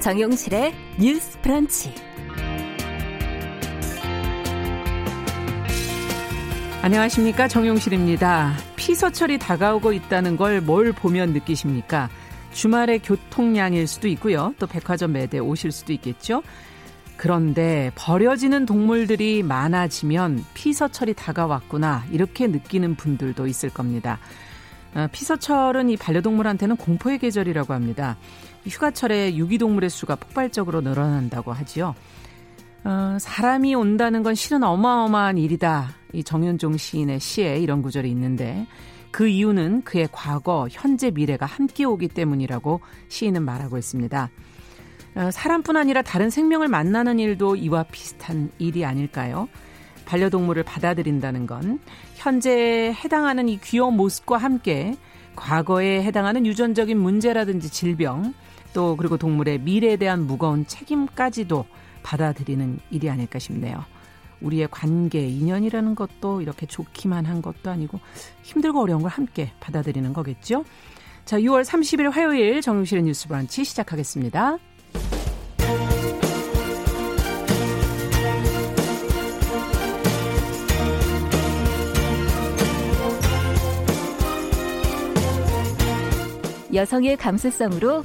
정용실의 뉴스 프런치. 안녕하십니까. 정용실입니다. 피서철이 다가오고 있다는 걸 뭘 보면 느끼십니까? 주말에 교통량일 수도 있고요. 또 백화점 매대 오실 수도 있겠죠. 그런데 버려지는 동물들이 많아지면 피서철이 다가왔구나 이렇게 느끼는 분들도 있을 겁니다. 어, 피서철은 이 반려동물한테는 공포의 계절이라고 합니다. 휴가철에 유기동물의 수가 폭발적으로 늘어난다고 하지요. 어, 사람이 온다는 건 실은 어마어마한 일이다. 이 정윤종 시인의 시에 이런 구절이 있는데 그 이유는 그의 과거, 현재, 미래가 함께 오기 때문이라고 시인은 말하고 있습니다. 어, 사람뿐 아니라 다른 생명을 만나는 일도 이와 비슷한 일이 아닐까요? 반려동물을 받아들인다는 건 현재에 해당하는 이 귀여운 모습과 함께 과거에 해당하는 유전적인 문제라든지 질병 또 그리고 동물의 미래에 대한 무거운 책임까지도 받아들이는 일이 아닐까 싶네요. 우리의 관계, 인연이라는 것도 이렇게 좋기만 한 것도 아니고 힘들고 어려운 걸 함께 받아들이는 거겠죠. 자, 6월 30일 화요일 정용실의 뉴스 브런치 시작하겠습니다. 여성의 감수성으로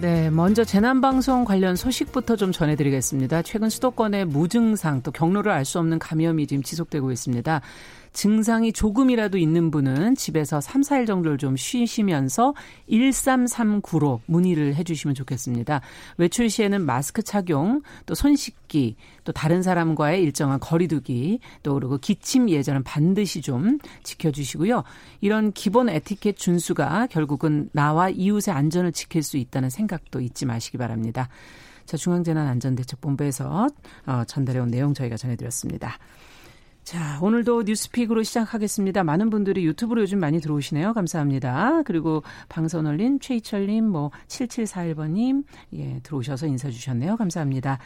네, 먼저 재난방송 관련 소식부터 좀 전해드리겠습니다. 최근 수도권의 무증상 또 경로를 알 수 없는 감염이 지금 지속되고 있습니다. 증상이 조금이라도 있는 분은 집에서 3, 4일 정도를 좀 쉬시면서 1339로 문의를 해 주시면 좋겠습니다. 외출 시에는 마스크 착용, 또 손 씻기, 또 다른 사람과의 일정한 거리두기, 또 그리고 기침 예절은 반드시 좀 지켜주시고요. 이런 기본 에티켓 준수가 결국은 나와 이웃의 안전을 지킬 수 있다는 생각도 잊지 마시기 바랍니다. 자, 중앙재난안전대책본부에서 어, 전달해온 내용 저희가 전해드렸습니다. 자, 오늘도 뉴스픽으로 시작하겠습니다. 많은 분들이 유튜브로 요즘 많이 들어오시네요. 감사합니다. 그리고 방선올린 최희철님, 뭐, 7741번님, 예, 들어오셔서 인사 주셨네요. 감사합니다.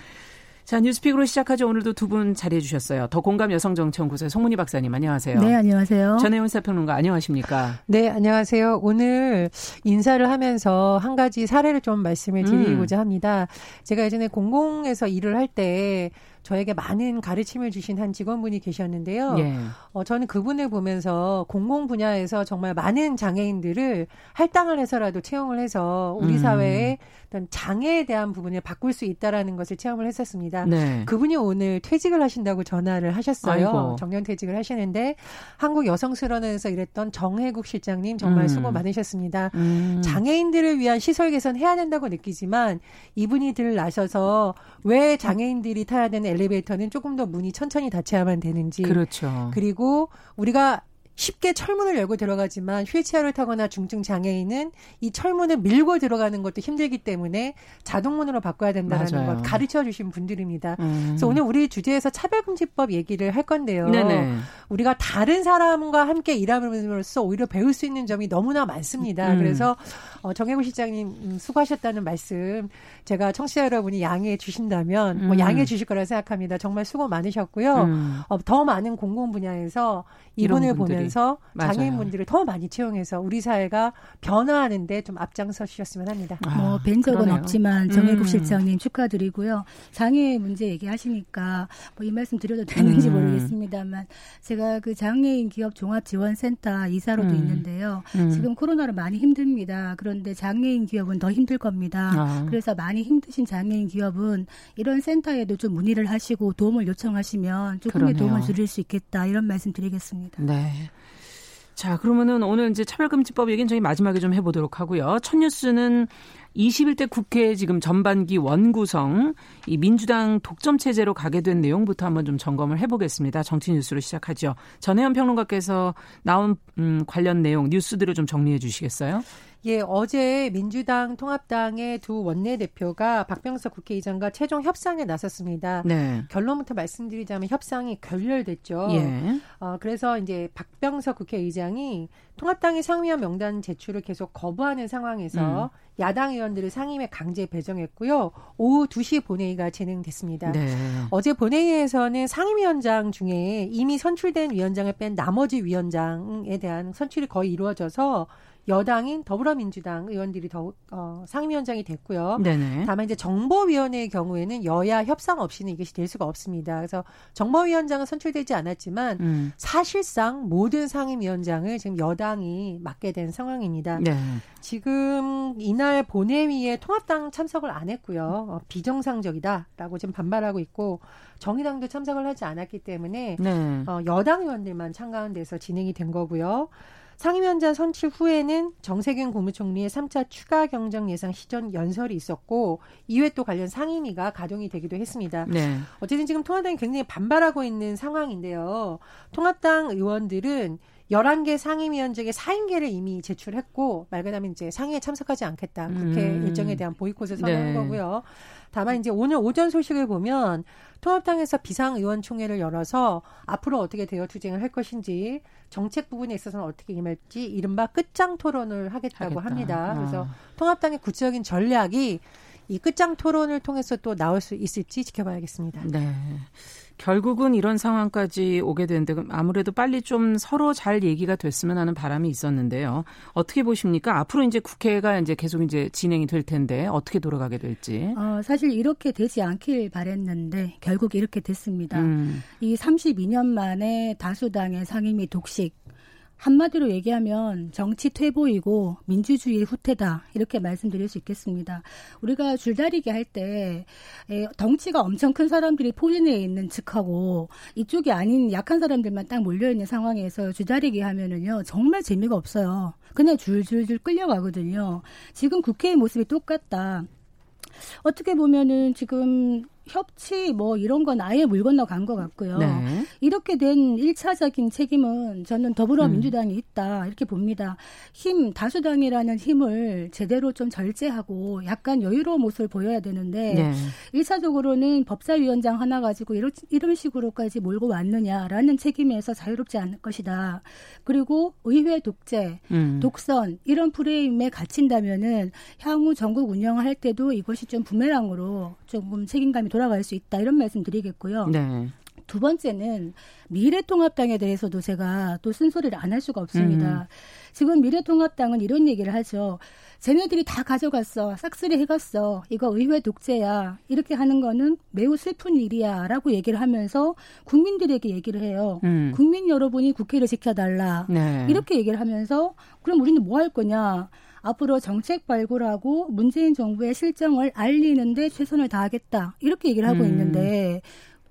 자, 뉴스픽으로 시작하죠. 오늘도 두 분 자리해 주셨어요. 더 공감 여성정치연구소의 송문희 박사님, 안녕하세요. 네, 안녕하세요. 전혜원 사평론가, 안녕하십니까? 네, 안녕하세요. 오늘 인사를 하면서 한 가지 사례를 좀 말씀을 드리고자 음. 합니다. 제가 예전에 공공에서 일을 할때 저에게 많은 가르침을 주신 한 직원분이 계셨는데요. 예. 어, 저는 그분을 보면서 공공 분야에서 정말 많은 장애인들을 할당을 해서라도 채용을 해서 우리 음. 사회에 어떤 장애에 대한 부분을 바꿀 수 있다라는 것을 체험을 했었습니다. 네. 그분이 오늘 퇴직을 하신다고 전화를 하셨어요. 아이고. 정년 퇴직을 하시는데 한국 여성스러운에서 일했던 정혜국 실장님 정말 음. 수고 많으셨습니다. 음. 장애인들을 위한 시설 개선 해야 된다고 느끼지만 이분이 들 나셔서 왜 장애인들이 타야 되는 엘리베이터는 조금 더 문이 천천히 닫혀야만 되는지. 그렇죠. 그리고 우리가 쉽게 철문을 열고 들어가지만 휠체어를 타거나 중증 장애인은 이 철문을 밀고 들어가는 것도 힘들기 때문에 자동문으로 바꿔야 된다는 걸 가르쳐 주신 분들입니다. 음. 그래서 오늘 우리 주제에서 차별금지법 얘기를 할 건데요. 네네. 우리가 다른 사람과 함께 일함으로써 오히려 배울 수 있는 점이 너무나 많습니다. 음. 그래서 어, 정혜구 실장님 음, 수고하셨다는 말씀 제가 청취자 여러분이 양해해 주신다면 뭐 음. 뭐 양해해 주실 거라 생각합니다. 정말 수고 많으셨고요. 음. 어, 더 많은 공공 분야에서 이분을 보면 서 장애인분들을 더 많이 채용해서 우리 사회가 변화하는데 좀 앞장서 주셨으면 합니다. 아, 뭐뵌 적은 그러네요. 없지만 정혜국 음. 실장님 축하드리고요. 장애 문제 얘기하시니까 뭐 이 말씀 드려도 되는지 음. 모르겠습니다만 제가 그 장애인 기업 종합지원센터 이사로도 음. 있는데요. 음. 지금 코로나로 많이 힘듭니다. 그런데 장애인 기업은 더 힘들 겁니다. 아. 그래서 많이 힘드신 장애인 기업은 이런 센터에도 좀 문의를 하시고 도움을 요청하시면 조금의 도움을 드릴 수 있겠다 이런 말씀 드리겠습니다. 네. 자, 그러면은 오늘 이제 차별금지법 얘기는 저희 마지막에 좀 해보도록 하고요. 첫 뉴스는 21대 국회 지금 전반기 원구성 이 민주당 독점 체제로 가게 된 내용부터 한번 좀 점검을 해보겠습니다. 정치 뉴스로 시작하죠. 전혜연 평론가께서 나온 음, 관련 내용 뉴스들을 좀 정리해 주시겠어요? 예, 어제 민주당 통합당의 두 원내대표가 박병석 국회의장과 최종 협상에 나섰습니다. 네. 결론부터 말씀드리자면 협상이 결렬됐죠. 예. 어, 그래서 이제 박병석 국회의장이 통합당의 상위원 명단 제출을 계속 거부하는 상황에서 음. 야당 의원들을 상임에 강제 배정했고요. 오후 2시 본회의가 진행됐습니다. 네. 어제 본회의에서는 상임위원장 중에 이미 선출된 위원장을 뺀 나머지 위원장에 대한 선출이 거의 이루어져서 여당인 더불어민주당 의원들이 더 어, 상임위원장이 됐고요. 네네. 다만 이제 정보위원회의 경우에는 여야 협상 없이는 이것이 될 수가 없습니다. 그래서 정보위원장은 선출되지 않았지만 음. 사실상 모든 상임위원장을 지금 여당이 맡게 된 상황입니다. 네. 지금 이날 본회의에 통합당 참석을 안 했고요. 어, 비정상적이다라고 지금 반발하고 있고 정의당도 참석을 하지 않았기 때문에 네. 어, 여당 의원들만 참가한 데서 진행이 된 거고요. 상임위원장 선출 후에는 정세균 국무총리의 3차 추가 경정 예상 시전 연설이 있었고 이후에 또 관련 상임위가 가동이 되기도 했습니다. 네. 어쨌든 지금 통합당이 굉장히 반발하고 있는 상황인데요. 통합당 의원들은 11개 상임위원 중에 4인계를 이미 제출했고 말 그대로 이제 상의에 참석하지 않겠다. 국회 음. 일정에 대한 보이콧을 선언한 네. 거고요. 다만 이제 오늘 오전 소식을 보면 통합당에서 비상의원총회를 열어서 앞으로 어떻게 되어 투쟁을 할 것인지 정책 부분에 있어서는 어떻게 임할지 이른바 끝장 토론을 하겠다고 하겠다. 합니다. 그래서 아. 통합당의 구체적인 전략이 이 끝장 토론을 통해서 또 나올 수 있을지 지켜봐야겠습니다. 네. 결국은 이런 상황까지 오게 되는데 아무래도 빨리 좀 서로 잘 얘기가 됐으면 하는 바람이 있었는데요. 어떻게 보십니까? 앞으로 이제 국회가 이제 계속 이제 진행이 될 텐데 어떻게 돌아가게 될지. 어, 사실 이렇게 되지 않길 바랬는데 결국 이렇게 됐습니다. 음. 이 32년 만에 다수당의 상임위 독식 한마디로 얘기하면 정치 퇴보이고 민주주의 후퇴다 이렇게 말씀드릴 수 있겠습니다. 우리가 줄다리기 할 때 덩치가 엄청 큰 사람들이 포진해 있는 측하고 이쪽이 아닌 약한 사람들만 딱 몰려 있는 상황에서 줄다리기 하면은요 정말 재미가 없어요. 그냥 줄줄줄 끌려가거든요. 지금 국회의 모습이 똑같다. 어떻게 보면은 지금 협치 뭐 이런 건 아예 물 건너 간 것 같고요. 네. 이렇게 된 1차적인 책임은 저는 더불어민주당이 음. 있다 이렇게 봅니다. 힘 다수당이라는 힘을 제대로 좀 절제하고 약간 여유로운 모습을 보여야 되는데 네. 1차적으로는 법사위원장 하나 가지고 이런, 이런 식으로까지 몰고 왔느냐라는 책임에서 자유롭지 않을 것이다. 그리고 의회 독재, 음. 독선 이런 프레임에 갇힌다면은 향후 전국 운영을 할 때도 이것이 좀 부메랑으로 조금 책임감이 돌아갈 수 있다 이런 말씀 드리겠고요. 네. 두 번째는 미래통합당에 대해서도 제가 또 쓴소리를 안 할 수가 없습니다. 음. 지금 미래통합당은 이런 얘기를 하죠. 쟤네들이 다 가져갔어. 싹쓸이 해갔어. 이거 의회 독재야. 이렇게 하는 거는 매우 슬픈 일이야. 라고 얘기를 하면서 국민들에게 얘기를 해요. 음. 국민 여러분이 국회를 지켜달라. 네. 이렇게 얘기를 하면서 그럼 우리는 뭐 할 거냐. 앞으로 정책 발굴하고 문재인 정부의 실정을 알리는데 최선을 다하겠다. 이렇게 얘기를 하고 음. 있는데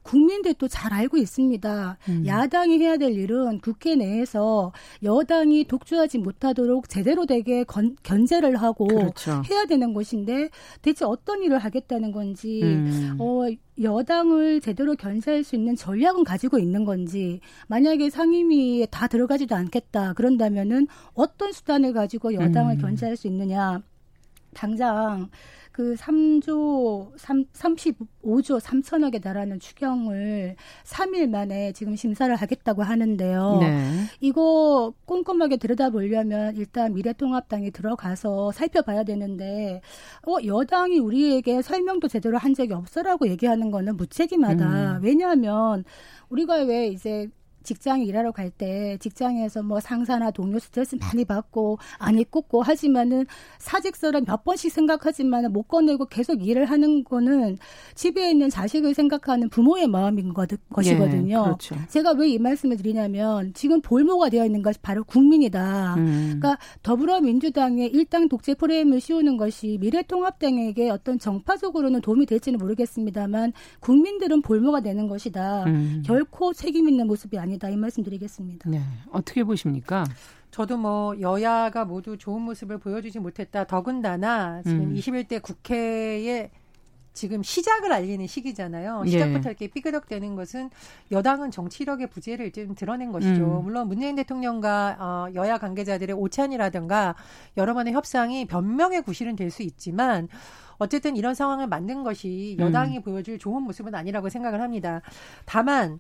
국민들도 잘 알고 있습니다. 음. 야당이 해야 될 일은 국회 내에서 여당이 독주하지 못하도록 제대로 되게 건, 견제를 하고 그렇죠. 해야 되는 것인데 대체 어떤 일을 하겠다는 건지 음. 어 여당을 제대로 견제할 수 있는 전략은 가지고 있는 건지 만약에 상임위에 다 들어가지도 않겠다 그런다면은 어떤 수단을 가지고 여당을 음. 견제할 수 있느냐 당장 그 3조 3, 35조 3천억에 달하는 추경을 3일 만에 지금 심사를 하겠다고 하는데요. 네. 이거 꼼꼼하게 들여다보려면 일단 미래통합당이 들어가서 살펴봐야 되는데 어 여당이 우리에게 설명도 제대로 한 적이 없어라고 얘기하는 거는 무책임하다. 음. 왜냐하면 우리가 왜 이제 직장에 일하러 갈 때 직장에서 뭐 상사나 동료 스트레스 많이 받고 안이 꽂고 하지만은 사직서를 몇 번씩 생각하지만은 못 꺼내고 계속 일을 하는 거는 집에 있는 자식을 생각하는 부모의 마음인 거, 것이거든요. 예, 그렇죠. 제가 왜 이 말씀을 드리냐면 지금 볼모가 되어 있는 것이 바로 국민이다. 음. 그러니까 더불어민주당의 일당 독재 프레임을 씌우는 것이 미래통합당에게 어떤 정파적으로는 도움이 될지는 모르겠습니다만 국민들은 볼모가 되는 것이다. 음. 결코 책임 있는 모습이 아니 아니다 이 말씀드리겠습니다. 네, 어떻게 보십니까? 저도 뭐 여야가 모두 좋은 모습을 보여주지 못했다. 더군다나 지금 음. 21대 국회에 지금 시작을 알리는 시기잖아요. 시작부터 예. 이렇게 삐그덕대는 것은 여당은 정치력의 부재를 좀 드러낸 것이죠. 음. 물론 문재인 대통령과 어, 여야 관계자들의 오찬이라든가 여러 번의 협상이 변명의 구실은 될 수 있지만 어쨌든 이런 상황을 만든 것이 여당이 음. 보여줄 좋은 모습은 아니라고 생각을 합니다. 다만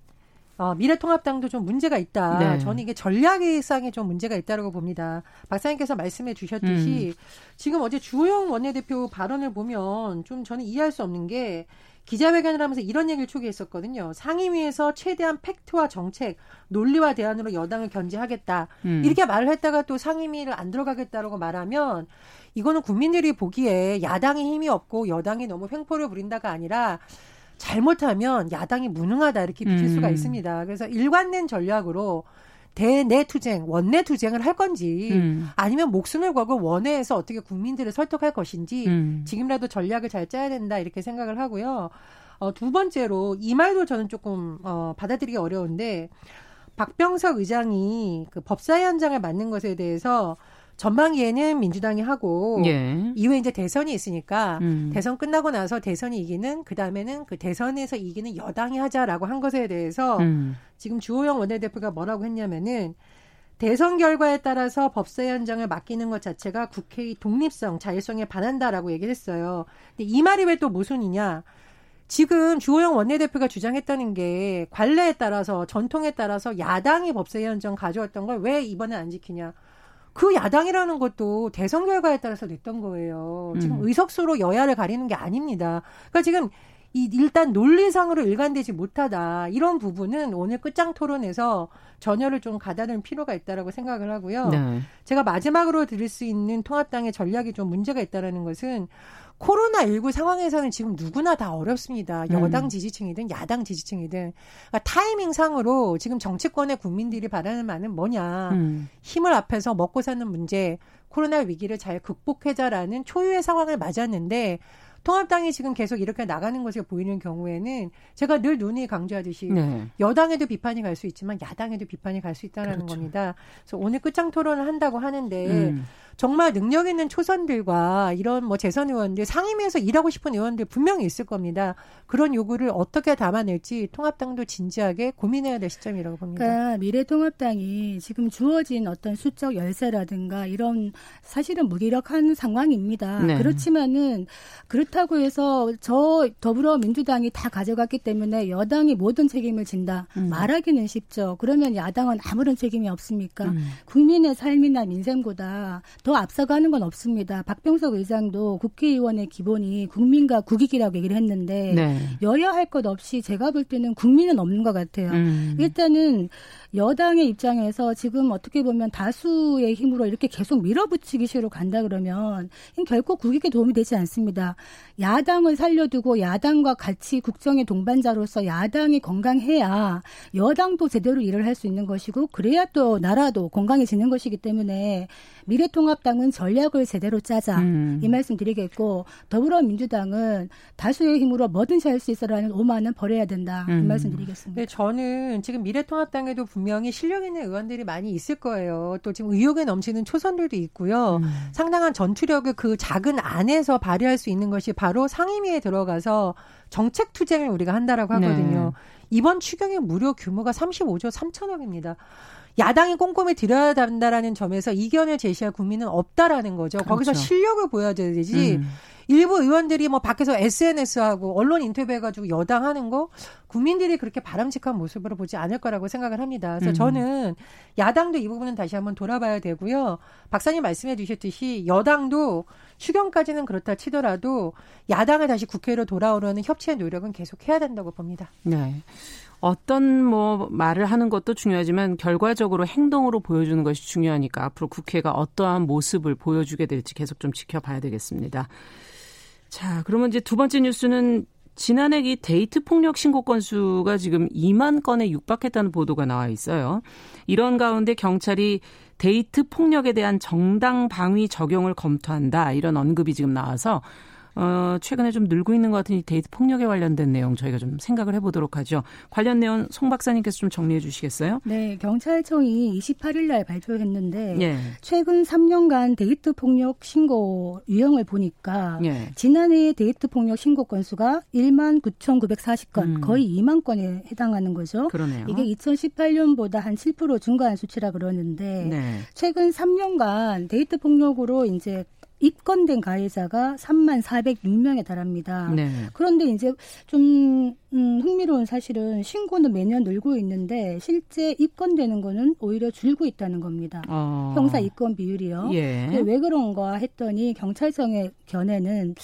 어, 미래통합당도 좀 문제가 있다. 네. 저는 이게 전략상에 좀 문제가 있다고 봅니다. 박사님께서 말씀해 주셨듯이 음. 지금 어제 주호영 원내대표 발언을 보면 좀 저는 이해할 수 없는 게 기자회견을 하면서 이런 얘기를 초기했었거든요. 상임위에서 최대한 팩트와 정책, 논리와 대안으로 여당을 견제하겠다. 음. 이렇게 말을 했다가 또 상임위를 안 들어가겠다라고 말하면 이거는 국민들이 보기에 야당이 힘이 없고 여당이 너무 횡포를 부린다가 아니라 잘못하면 야당이 무능하다 이렇게 비칠 음. 수가 있습니다. 그래서 일관된 전략으로 대내 투쟁, 원내 투쟁을 할 건지 음. 아니면 목숨을 걸고 원내에서 어떻게 국민들을 설득할 것인지 음. 지금이라도 전략을 잘 짜야 된다 이렇게 생각을 하고요. 어, 두 번째로 이 말도 저는 조금 어, 받아들이기 어려운데 박병석 의장이 그 법사위 원장을 맡는 것에 대해서 전반기에는 민주당이 하고 예. 이후에 이제 대선이 있으니까 음. 대선 끝나고 나서 대선이 이기는 그 다음에는 그 대선에서 이기는 여당이 하자라고 한 것에 대해서 음. 지금 주호영 원내대표가 뭐라고 했냐면은 대선 결과에 따라서 법사위원장을 맡기는 것 자체가 국회의 독립성, 자율성에 반한다라고 얘기를 했어요. 근데 이 말이 왜 또 모순이냐? 지금 주호영 원내대표가 주장했다는 게 관례에 따라서 전통에 따라서 야당이 법사위원장 가져왔던 걸 왜 이번에 안 지키냐? 그 야당이라는 것도 대선 결과에 따라서 냈던 거예요. 지금 음. 의석수로 여야를 가리는 게 아닙니다. 그러니까 지금 이 일단 논리상으로 일관되지 못하다 이런 부분은 오늘 끝장 토론에서 전열을 좀 가다듬을 필요가 있다라고 생각을 하고요. 네. 제가 마지막으로 드릴 수 있는 통합당의 전략이 좀 문제가 있다라는 것은 코로나19 상황에서는 지금 누구나 다 어렵습니다. 여당 음. 지지층이든 야당 지지층이든. 그러니까 타이밍상으로 지금 정치권의 국민들이 바라는 바는 뭐냐. 음. 힘을 앞에서 먹고 사는 문제, 코로나 위기를 잘 극복해자라는 초유의 상황을 맞았는데 통합당이 지금 계속 이렇게 나가는 것을 보이는 경우에는 제가 늘 눈이 강조하듯이 네. 여당에도 비판이 갈 수 있지만 야당에도 비판이 갈 수 있다는 그렇죠. 겁니다. 그래서 오늘 끝장 토론을 한다고 하는데 음. 정말 능력 있는 초선들과 이런 뭐 재선 의원들 상임위에서 일하고 싶은 의원들 분명히 있을 겁니다. 그런 요구를 어떻게 담아낼지 통합당도 진지하게 고민해야 될 시점이라고 봅니다. 그러니까 미래통합당이 지금 주어진 어떤 수적 열세라든가 이런 사실은 무기력한 상황입니다. 네. 그렇지만은 그렇다고 해서 저 더불어민주당이 다 가져갔기 때문에 여당이 모든 책임을 진다 음. 말하기는 쉽죠. 그러면 야당은 아무런 책임이 없습니까? 음. 국민의 삶이나 민생보다 더 앞서가는 건 없습니다. 박병석 의장도 국회의원의 기본이 국민과 국익이라고 얘기를 했는데 네. 여야 할 것 없이 제가 볼 때는 국민은 없는 것 같아요. 음. 일단은 여당의 입장에서 지금 어떻게 보면 다수의 힘으로 이렇게 계속 밀어붙이기 식으로 간다 그러면 결코 국익에 도움이 되지 않습니다. 야당을 살려두고 야당과 같이 국정의 동반자로서 야당이 건강해야 여당도 제대로 일을 할 수 있는 것이고 그래야 또 나라도 건강해지는 것이기 때문에 미래통합 당은 전략을 제대로 짜자 음. 이 말씀 드리겠고 더불어민주당은 다수의 힘으로 뭐든지 할 수 있어라는 오만은 버려야 된다 음. 이 말씀 드리겠습니다. 네, 저는 지금 미래통합당에도 분명히 실력 있는 의원들이 많이 있을 거예요. 또 지금 의욕에 넘치는 초선들도 있고요. 음. 상당한 전투력을 그 작은 안에서 발휘할 수 있는 것이 바로 상임위에 들어가서 정책 투쟁을 우리가 한다라고 하거든요. 네. 이번 추경의 무료 규모가 35조 3천억입니다. 야당이 꼼꼼히 들여야 한다라는 점에서 이견을 제시할 국민은 없다라는 거죠. 그렇죠. 거기서 실력을 보여줘야 되지. 음. 일부 의원들이 뭐 밖에서 SNS하고 언론 인터뷰해가지고 여당하는 거 국민들이 그렇게 바람직한 모습으로 보지 않을 거라고 생각을 합니다. 그래서 음. 저는 야당도 이 부분은 다시 한번 돌아봐야 되고요. 박사님 말씀해 주셨듯이 여당도 추경까지는 그렇다 치더라도 야당을 다시 국회로 돌아오려는 협치의 노력은 계속 해야 된다고 봅니다. 네. 어떤 뭐 말을 하는 것도 중요하지만 결과적으로 행동으로 보여주는 것이 중요하니까 앞으로 국회가 어떠한 모습을 보여주게 될지 계속 좀 지켜봐야 되겠습니다. 자, 그러면 이제 두 번째 뉴스는 지난해 이 데이트 폭력 신고 건수가 지금 2만 건에 육박했다는 보도가 나와 있어요. 이런 가운데 경찰이 데이트 폭력에 대한 정당 방위 적용을 검토한다 이런 언급이 지금 나와서 어, 최근에 좀 늘고 있는 것 같은 이 데이트 폭력에 관련된 내용 저희가 좀 생각을 해보도록 하죠. 관련 내용 송 박사님께서 좀 정리해 주시겠어요? 네, 경찰청이 28일 날 발표했는데 예. 최근 3년간 데이트 폭력 신고 유형을 보니까 예. 지난해 데이트 폭력 신고 건수가 1만 9,940건, 음. 거의 2만 건에 해당하는 거죠. 그러네요. 이게 2018년보다 한 7% 증가한 수치라 그러는데 네. 최근 3년간 데이트 폭력으로 이제 입건된 가해자가 3만 406명에 달합니다. 네. 그런데 이제 좀 음, 흥미로운 사실은 신고는 매년 늘고 있는데 실제 입건되는 거는 오히려 줄고 있다는 겁니다. 어. 형사 입건 비율이요. 예. 왜 그런가 했더니 경찰청의 견해는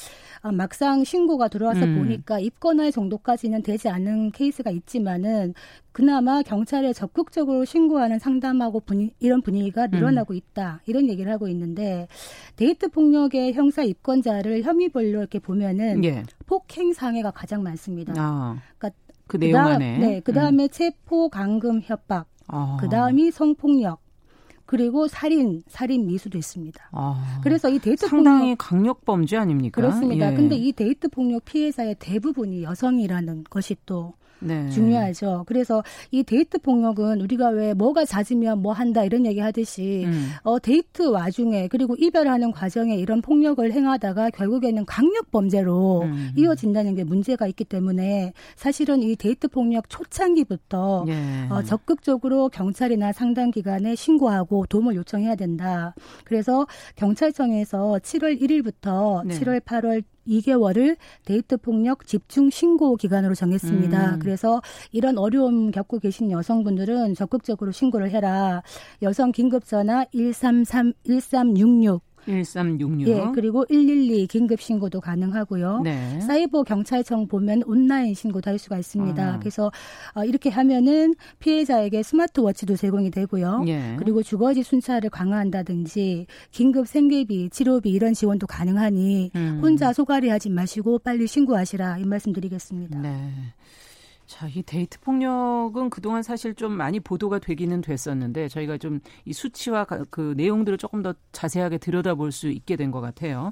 아, 막상 신고가 들어와서 음. 보니까 입건할 정도까지는 되지 않은 케이스가 있지만은 그나마 경찰에 적극적으로 신고하는 상담하고 분위, 이런 분위기가 음. 늘어나고 있다 이런 얘기를 하고 있는데 데이트 폭력의 형사 입건자를 혐의별로 이렇게 보면은 예. 폭행 상해가 가장 많습니다. 아. 그러니까 그 내용 안에. 네, 그 다음에 체포 감금 협박, 아. 그 다음이 성폭력, 그리고 살인, 살인 미수도 있습니다. 아. 그래서 이 데이트 상당히 폭력 강력 범죄 아닙니까? 그렇습니다. 예. 근데 이 데이트 폭력 피해자의 대부분이 여성이라는 것이 또 네. 중요하죠. 그래서 이 데이트 폭력은 우리가 왜 뭐가 잦으면 뭐 한다 이런 얘기 하듯이 음. 어 데이트 와중에 그리고 이별하는 과정에 이런 폭력을 행하다가 결국에는 강력 범죄로 음. 이어진다는 게 문제가 있기 때문에 사실은 이 데이트 폭력 초창기부터 예. 어, 적극적으로 경찰이나 상담 기관에 신고하고 도움을 요청해야 된다. 그래서 경찰청에서 7월 1일부터 네. 7월 8월 2개월을 데이트 폭력 집중 신고 기간으로 정했습니다. 음. 그래서 이런 어려움 겪고 계신 여성분들은 적극적으로 신고를 해라. 여성 긴급 전화 133 1366 1366. 예, 그리고 112 긴급 신고도 가능하고요. 네. 사이버 경찰청 보면 온라인 신고도 할 수가 있습니다. 아. 그래서 어, 이렇게 하면은 피해자에게 스마트워치도 제공이 되고요. 예. 그리고 주거지 순찰을 강화한다든지 긴급 생계비, 치료비 이런 지원도 가능하니 음. 혼자 소가리 하지 마시고 빨리 신고하시라 이 말씀드리겠습니다. 네. 자, 이 데이트 폭력은 그동안 사실 좀 많이 보도가 되기는 됐었는데 저희가 좀 이 수치와 가- 그 내용들을 조금 더 자세하게 들여다볼 수 있게 된 것 같아요.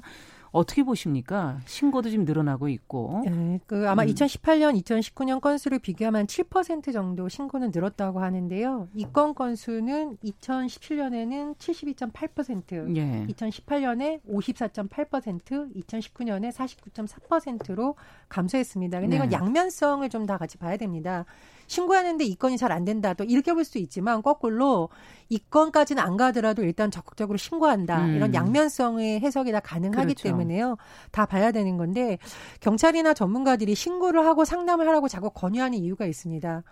어떻게 보십니까? 신고도 지금 늘어나고 있고. 네, 그 아마 음. 2018년, 2019년 건수를 비교하면 7% 정도 신고는 늘었다고 하는데요. 입건 건수는 2017년에는 72.8%, 예. 2018년에 54.8%, 2019년에 49.4%로 감소했습니다. 근데 이건 네. 양면성을 좀 다 같이 봐야 됩니다. 신고하는데 이 건이 잘 안 된다. 또 이렇게 볼 수 있지만 거꾸로 이 건까지는 안 가더라도 일단 적극적으로 신고한다. 음. 이런 양면성의 해석이 다 가능하기 그렇죠. 때문에요. 다 봐야 되는 건데 경찰이나 전문가들이 신고를 하고 상담을 하라고 자꾸 권유하는 이유가 있습니다.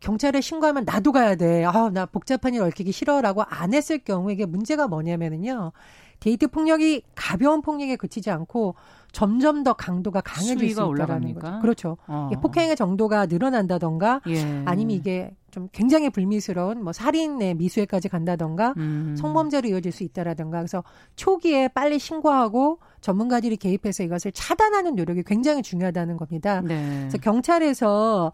경찰에 신고하면 나도 가야 돼. 아, 나 복잡한 일 얽히기 싫어라고 안 했을 경우에 이게 문제가 뭐냐면은요. 데이트 폭력이 가벼운 폭력에 그치지 않고 점점 더 강도가 강해질 수 있다라는? 거죠. 그렇죠. 어. 폭행의 정도가 늘어난다던가 예. 아니면 이게 좀 굉장히 불미스러운 뭐 살인의 미수에까지 간다던가 음. 성범죄로 이어질 수 있다라던가 그래서 초기에 빨리 신고하고 전문가들이 개입해서 이것을 차단하는 노력이 굉장히 중요하다는 겁니다. 네. 그래서 경찰에서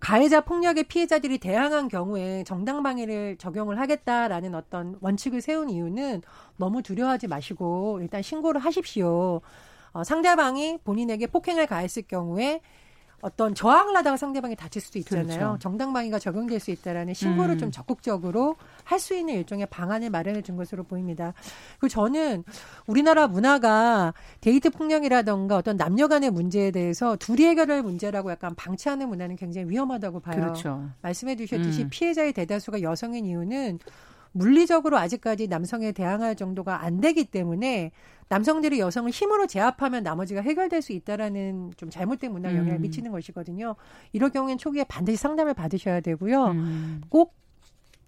가해자 폭력의 피해자들이 대항한 경우에 정당방위를 적용을 하겠다라는 어떤 원칙을 세운 이유는 너무 두려워하지 마시고 일단 신고를 하십시오. 어, 상대방이 본인에게 폭행을 가했을 경우에 어떤 저항을 하다가 상대방이 다칠 수도 있잖아요. 그렇죠. 정당방위가 적용될 수 있다라는 신고를 음. 좀 적극적으로 할 수 있는 일종의 방안을 마련해 준 것으로 보입니다. 그리고 저는 우리나라 문화가 데이트 폭력이라던가 어떤 남녀 간의 문제에 대해서 둘이 해결할 문제라고 약간 방치하는 문화는 굉장히 위험하다고 봐요. 그렇죠. 말씀해 주셨듯이 음. 피해자의 대다수가 여성인 이유는 물리적으로 아직까지 남성에 대항할 정도가 안 되기 때문에 남성들이 여성을 힘으로 제압하면 나머지가 해결될 수 있다라는 좀 잘못된 문화 영향을 음. 미치는 것이거든요. 이럴 경우엔 초기에 반드시 상담을 받으셔야 되고요. 음. 꼭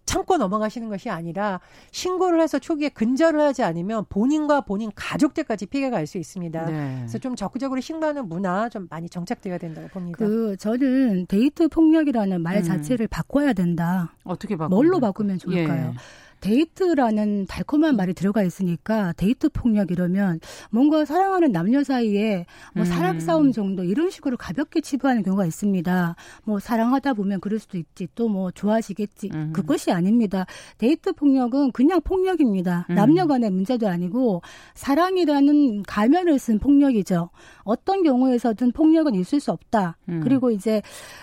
참고 넘어가시는 것이 아니라 신고를 해서 초기에 근절을 하지 않으면 본인과 본인 가족들까지 피해가 갈 수 있습니다. 네. 그래서 좀 적극적으로 신고하는 문화 좀 많이 정착돼야 된다고 봅니다. 그 저는 데이트 폭력이라는 말 음. 자체를 바꿔야 된다. 어떻게 바꿔? 뭘로 바꾸면 좋을까요? 데이트라는 달콤한 말이 들어가 있으니까 데이트 폭력 이러면 뭔가 사랑하는 남녀 사이에 뭐 음. 사랑 싸움 정도 이런 식으로 가볍게 치부하는 경우가 있습니다. 뭐 사랑하다 보면 그럴 수도 있지 또 뭐 좋아하시겠지 음. 그것이 아닙니다. 데이트 폭력은 그냥 폭력입니다. 음. 남녀 간의 문제도 아니고 사랑이라는 가면을 쓴 폭력이죠. 어떤 경우에서든 폭력은 있을 수 없다. 음. 그리고 이제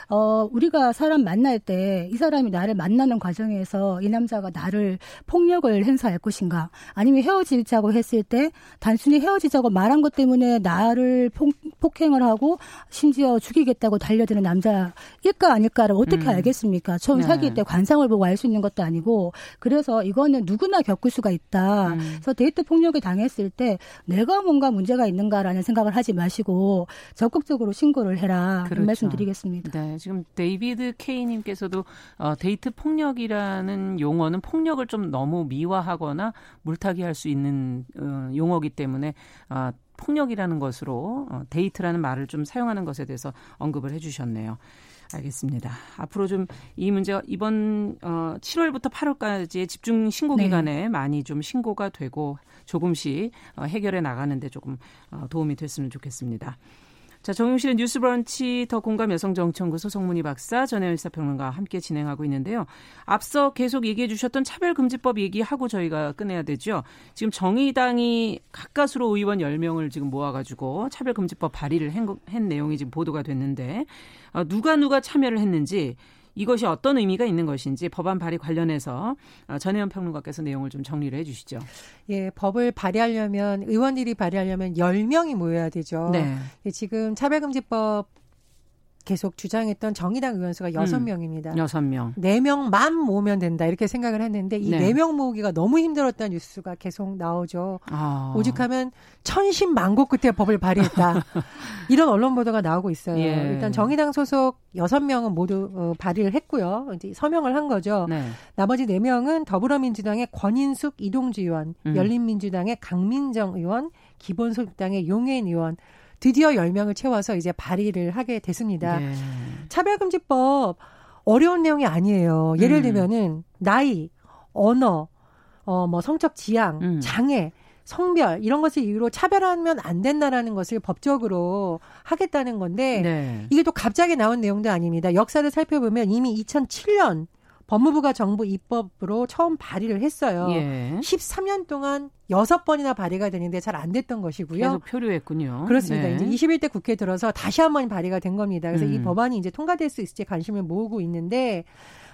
어 우리가 사람 만날 때 이 사람이 나를 만나는 과정에서 이 남자가 나를 폭력을 행사할 것인가 아니면 헤어지자고 했을 때 단순히 헤어지자고 말한 것 때문에 나를 폭, 폭행을 하고 심지어 죽이겠다고 달려드는 남자일까 아닐까를 어떻게 음. 알겠습니까? 처음 네. 사귈 때 관상을 보고 알 수 있는 것도 아니고 그래서 이거는 누구나 겪을 수가 있다. 음. 그래서 데이트 폭력을 당했을 때 내가 뭔가 문제가 있는가라는 생각을 하지 마시고 적극적으로 신고를 해라. 그렇죠. 말씀드리겠습니다. 네, 지금 데이비드 케이님께서도 어, 데이트 폭력이라는 용어는 폭력을 좀 너무 미화하거나 물타기 할 수 있는 어, 용어기 때문에 어, 폭력이라는 것으로 어, 데이트라는 말을 좀 사용하는 것에 대해서 언급을 해 주셨네요. 알겠습니다. 앞으로 좀 이 문제가 이번 어 7월부터 8월까지의 집중 신고 네. 기간에 네. 많이 좀 신고가 되고 조금씩 어 해결해 나가는데 조금 어 도움이 됐으면 좋겠습니다. 자, 정용실의 뉴스 브런치 더 공감 여성 정치연구소 송문희 박사, 전혜연 시사평론가와 함께 진행하고 있는데요. 앞서 계속 얘기해 주셨던 차별금지법 얘기하고 저희가 끝내야 되죠. 지금 정의당이 가까스로 의원 10명을 지금 모아가지고 차별금지법 발의를 한, 한 내용이 지금 보도가 됐는데, 어, 누가 누가 참여를 했는지 이것이 어떤 의미가 있는 것인지 법안 발의 관련해서 어, 전혜연 평론가께서 내용을 좀 정리를 해 주시죠. 예, 법을 발의하려면 의원들이 발의하려면 10명이 모여야 되죠. 네. 지금 차별금지법 계속 주장했던 정의당 의원수가 여섯 음, 명입니다. 여섯 명. 네 명만 모으면 된다 이렇게 생각을 했는데 이 네명 모으기가 너무 힘들었다는 뉴스가 계속 나오죠. 아. 오직 하면 천신만고 끝에 법을 발의했다. 이런 언론 보도가 나오고 있어요. 예. 일단 정의당 소속 여섯 명은 모두 어, 발의를 했고요. 이제 서명을 한 거죠. 네. 나머지 네 명은 더불어민주당의 권인숙 이동주 의원, 음. 열린민주당의 강민정 의원, 기본소득당의 용해인 의원 드디어 10명을 채워서 이제 발의를 하게 됐습니다. 네. 차별금지법 어려운 내용이 아니에요. 예를 음. 들면은 나이, 언어, 어, 뭐 성적 지향, 음. 장애, 성별 이런 것을 이유로 차별하면 안 된다라는 것을 법적으로 하겠다는 건데 네. 이게 또 갑자기 나온 내용도 아닙니다. 역사를 살펴보면 이미 2007년 법무부가 정부 입법으로 처음 발의를 했어요. 예. 13년 동안 6번이나 발의가 되는데 잘 안 됐던 것이고요. 계속 표류했군요. 그렇습니다. 네. 이제 21대 국회에 들어서 다시 한 번 발의가 된 겁니다. 그래서 음. 이 법안이 이제 통과될 수 있을지 관심을 모으고 있는데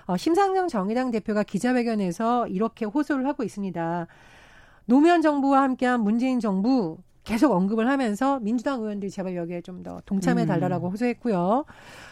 어, 심상정 정의당 대표가 기자회견에서 이렇게 호소를 하고 있습니다. 노무현 정부와 함께한 문재인 정부 계속 언급을 하면서 민주당 의원들이 제발 여기에 좀 더 동참해 달라라고 음. 호소했고요.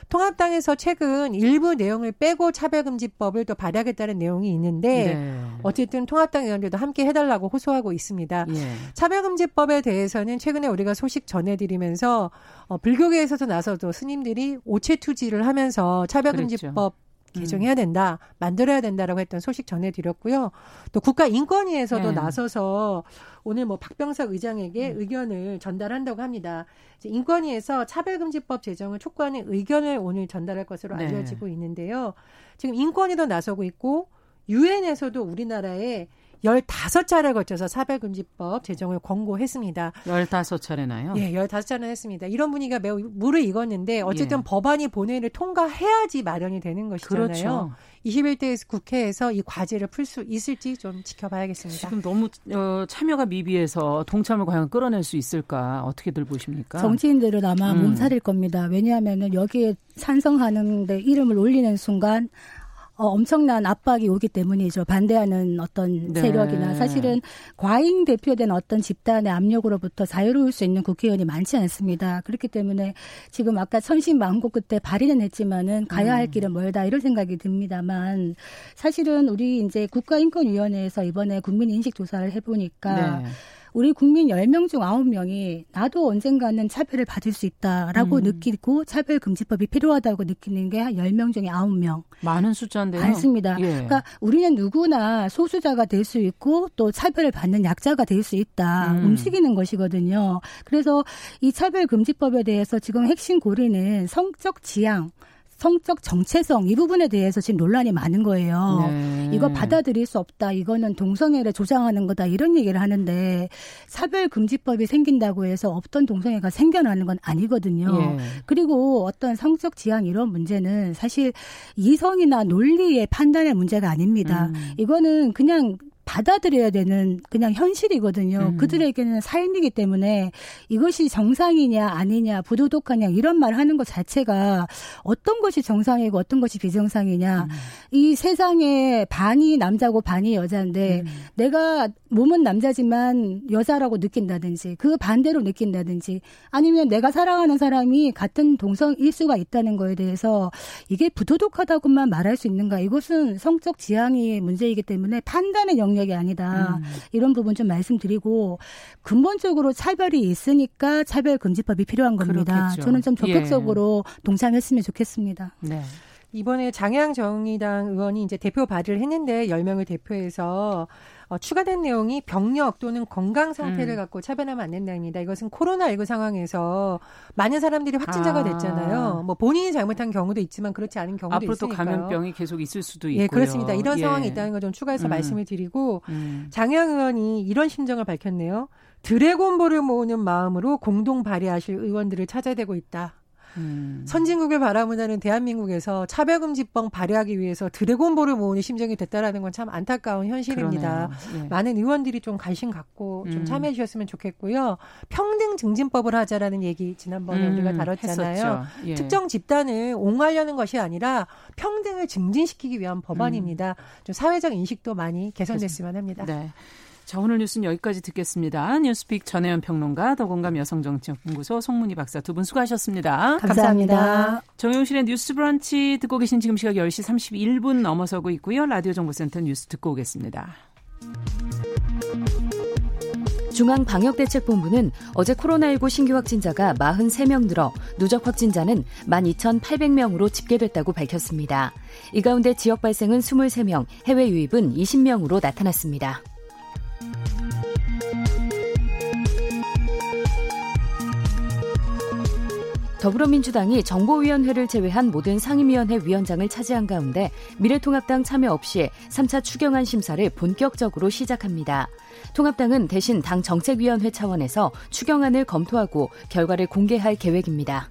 통합당에서 최근 일부 내용을 빼고 차별금지법을 또 발의하겠다는 내용이 있는데 네. 어쨌든 통합당 의원들도 함께 해달라고 호소하고 있습니다. 예. 차별금지법에 대해서는 최근에 우리가 소식 전해드리면서 어, 불교계에서도 나서도 스님들이 오체투지를 하면서 차별금지법 그랬죠. 개정해야 된다, 만들어야 된다라고 했던 소식 전해드렸고요. 또 국가인권위에서도 네. 나서서 오늘 뭐 박병석 의장에게 음. 의견을 전달한다고 합니다. 인권위에서 차별금지법 제정을 촉구하는 의견을 오늘 전달할 것으로 네. 알려지고 있는데요. 지금 인권위도 나서고 있고 유엔에서도 우리나라에 15차례 거쳐서 사별금지법 제정을 권고했습니다. 15차례나요? 예, 15차례 했습니다. 이런 분위기가 매우 무르익었는데 어쨌든 예. 법안이 본회의를 통과해야지 마련이 되는 것이잖아요. 그렇죠. 21대 국회에서 이 과제를 풀 수 있을지 좀 지켜봐야겠습니다. 지금 너무 어, 참여가 미비해서 동참을 과연 끌어낼 수 있을까 어떻게들 보십니까? 정치인들은 아마 음. 몸살일 겁니다. 왜냐하면 여기에 찬성하는데 이름을 올리는 순간 어, 엄청난 압박이 오기 때문이죠. 반대하는 어떤 네. 세력이나 사실은 과잉 대표된 어떤 집단의 압력으로부터 자유로울 수 있는 국회의원이 많지 않습니다. 그렇기 때문에 지금 아까 천신만고 그때 발의는 했지만은 가야 할 음. 길은 멀다 이런 생각이 듭니다만 사실은 우리 이제 국가인권위원회에서 이번에 국민인식 조사를 해보니까 네. 우리 국민 10명 중 9명이 나도 언젠가는 차별을 받을 수 있다라고 음. 느끼고 차별금지법이 필요하다고 느끼는 게 한 10명 중에 9명. 많은 숫자인데요. 많습니다. 예. 그러니까 우리는 누구나 소수자가 될 수 있고 또 차별을 받는 약자가 될 수 있다. 음. 움직이는 것이거든요. 그래서 이 차별금지법에 대해서 지금 핵심 고리는 성적 지향 성적 정체성 이 부분에 대해서 지금 논란이 많은 거예요. 네. 이거 받아들일 수 없다. 이거는 동성애를 조장하는 거다. 이런 얘기를 하는데 차별금지법이 생긴다고 해서 없던 동성애가 생겨나는 건 아니거든요. 예. 그리고 어떤 성적 지향 이런 문제는 사실 이성이나 논리의 판단의 문제가 아닙니다. 음. 이거는 그냥 받아들여야 되는 그냥 현실이거든요. 음. 그들에게는 삶이기 때문에 이것이 정상이냐 아니냐 부도덕하냐 이런 말 하는 것 자체가 어떤 것이 정상이고 어떤 것이 비정상이냐 음. 이 세상에 반이 남자고 반이 여자인데 음. 내가 몸은 남자지만 여자라고 느낀다든지 그 반대로 느낀다든지 아니면 내가 사랑하는 사람이 같은 동성일 수가 있다는 거에 대해서 이게 부도덕하다고만 말할 수 있는가 이것은 성적 지향이 문제이기 때문에 판단의 영 영역이 아니다. 음. 이런 부분 좀 말씀드리고 근본적으로 차별이 있으니까 차별 금지법이 필요한 겁니다. 그렇겠죠. 저는 좀 적극적으로 예. 동참했으면 좋겠습니다. 네. 이번에 장양 정의당 의원이 이제 대표 발의를 했는데 10명을 대표해서 어, 추가된 내용이 병력 또는 건강 상태를 음. 갖고 차별하면 안 된답니다. 이것은 코로나19 상황에서 많은 사람들이 확진자가 아. 됐잖아요. 뭐 본인이 잘못한 경우도 있지만 그렇지 않은 경우도 앞으로 있으니까요. 또 감염병이 계속 있을 수도 있고요. 예, 그렇습니다. 이런 예. 상황이 있다는 걸 좀 추가해서 음. 말씀을 드리고 음. 장영 의원이 이런 심정을 밝혔네요. 드래곤볼을 모으는 마음으로 공동 발의하실 의원들을 찾아대고 있다. 음. 선진국을 바라보는 대한민국에서 차별금지법 발의하기 위해서 드래곤볼을 모으는 심정이 됐다라는 건 참 안타까운 현실입니다. 예. 많은 의원들이 좀 관심 갖고 좀 음. 참여해 주셨으면 좋겠고요. 평등 증진법을 하자라는 얘기 지난번에 음. 우리가 다뤘잖아요. 예. 특정 집단을 옹호하려는 것이 아니라 평등을 증진시키기 위한 법안입니다. 음. 좀 사회적 인식도 많이 개선됐으면 합니다. 네. 자, 오늘 뉴스는 여기까지 듣겠습니다. 뉴스픽 전혜연 평론가, 더공감 여성정치연구소 송문희 박사 두 분 수고하셨습니다. 감사합니다. 감사합니다. 정용실의 뉴스 브런치 듣고 계신 지금 시각 10시 31분 넘어서고 있고요. 라디오 정보센터 뉴스 듣고 오겠습니다. 중앙방역대책본부는 어제 코로나19 신규 확진자가 43명 늘어 누적 확진자는 12,800명으로 집계됐다고 밝혔습니다. 이 가운데 지역 발생은 23명, 해외 유입은 20명으로 나타났습니다. 더불어민주당이 정보위원회를 제외한 모든 상임위원회 위원장을 차지한 가운데 미래통합당 참여 없이 3차 추경안 심사를 본격적으로 시작합니다. 통합당은 대신 당 정책위원회 차원에서 추경안을 검토하고 결과를 공개할 계획입니다.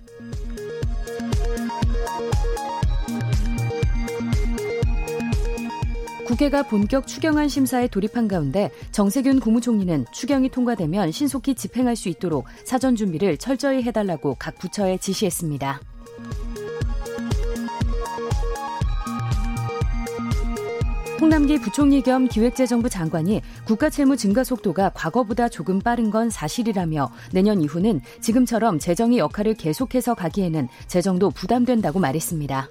국회가 본격 추경안 심사에 돌입한 가운데 정세균 국무총리는 추경이 통과되면 신속히 집행할 수 있도록 사전 준비를 철저히 해달라고 각 부처에 지시했습니다. 홍남기 부총리 겸 기획재정부 장관이 국가 채무 증가 속도가 과거보다 조금 빠른 건 사실이라며 내년 이후는 지금처럼 재정의 역할을 계속해서 가기에는 재정도 부담된다고 말했습니다.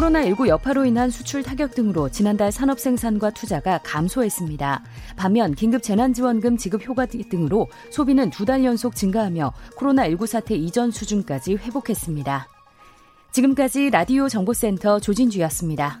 코로나19 여파로 인한 수출 타격 등으로 지난달 산업 생산과 투자가 감소했습니다. 반면 긴급 재난지원금 지급 효과 등으로 소비는 두 달 연속 증가하며 코로나19 사태 이전 수준까지 회복했습니다. 지금까지 라디오 정보센터 조진주였습니다.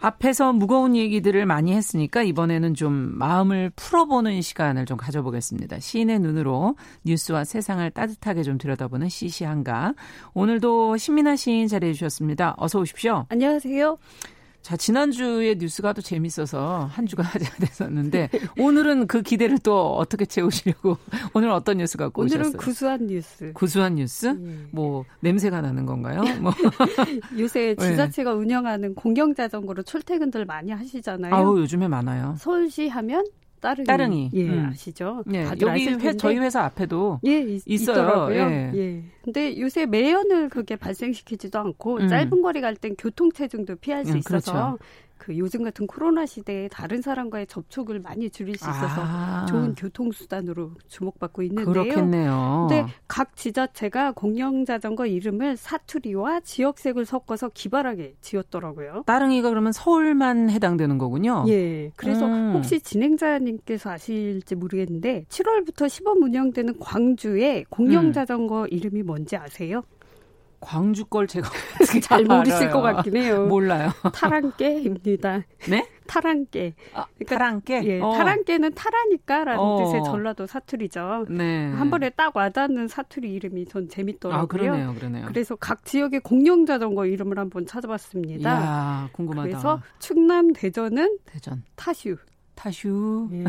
앞에서 무거운 얘기들을 많이 했으니까 이번에는 좀 마음을 풀어보는 시간을 좀 가져보겠습니다. 시인의 눈으로 뉴스와 세상을 따뜻하게 좀 들여다보는 시시한가. 오늘도 신민아 시인 자리해 주셨습니다. 어서 오십시오. 안녕하세요. 자, 지난주에 뉴스가 또 재밌어서 한 주가 하자가 됐었는데 오늘은 그 기대를 또 어떻게 채우시려고 오늘 어떤 뉴스 갖고 오늘은 오셨어요? 구수한 뉴스. 구수한 뉴스? 음. 뭐 냄새가 나는 건가요? 뭐 요새 네. 지자체가 네. 운영하는 공영 자전거로 출퇴근들 많이 하시잖아요. 아우, 요즘에 많아요. 서울시 하면 따릉이. 따릉이. 예, 음. 아시죠? 예, 여기 회. 저희 회사 앞에도 예, 있, 있어요. 있더라고요. 예. 예. 근데 요새 매연을 그게 발생시키지도 않고 음. 짧은 거리 갈 땐 교통체증도 피할 수 음, 있어서 그렇죠. 그 요즘 같은 코로나 시대에 다른 사람과의 접촉을 많이 줄일 수 있어서 아, 좋은 교통 수단으로 주목받고 있는데요. 그렇겠네요. 근데 각 지자체가 공영 자전거 이름을 사투리와 지역색을 섞어서 기발하게 지었더라고요. 따릉이가 그러면 서울만 해당되는 거군요. 예. 그래서 음. 혹시 진행자님께서 아실지 모르겠는데 7월부터 시범 운영되는 광주의 공영 음. 자전거 이름이 뭔지 아세요? 광주 걸 제가 잘 모르실. 것 같긴 해요. 몰라요. 타랑깨입니다. 네? 타랑깨. 아, 그러니까 타랑깨. 예, 어. 타랑깨는 타라니까라는 어. 뜻의 전라도 사투리죠. 네. 한 번에 딱 와닿는 사투리 이름이 전 재밌더라고요. 아, 그러네요. 그러네요. 그래서 각 지역의 공영 자전거 이름을 한번 찾아봤습니다. 이야, 궁금하다. 그래서 충남 대전은 대전. 타슈. 타슈. 예.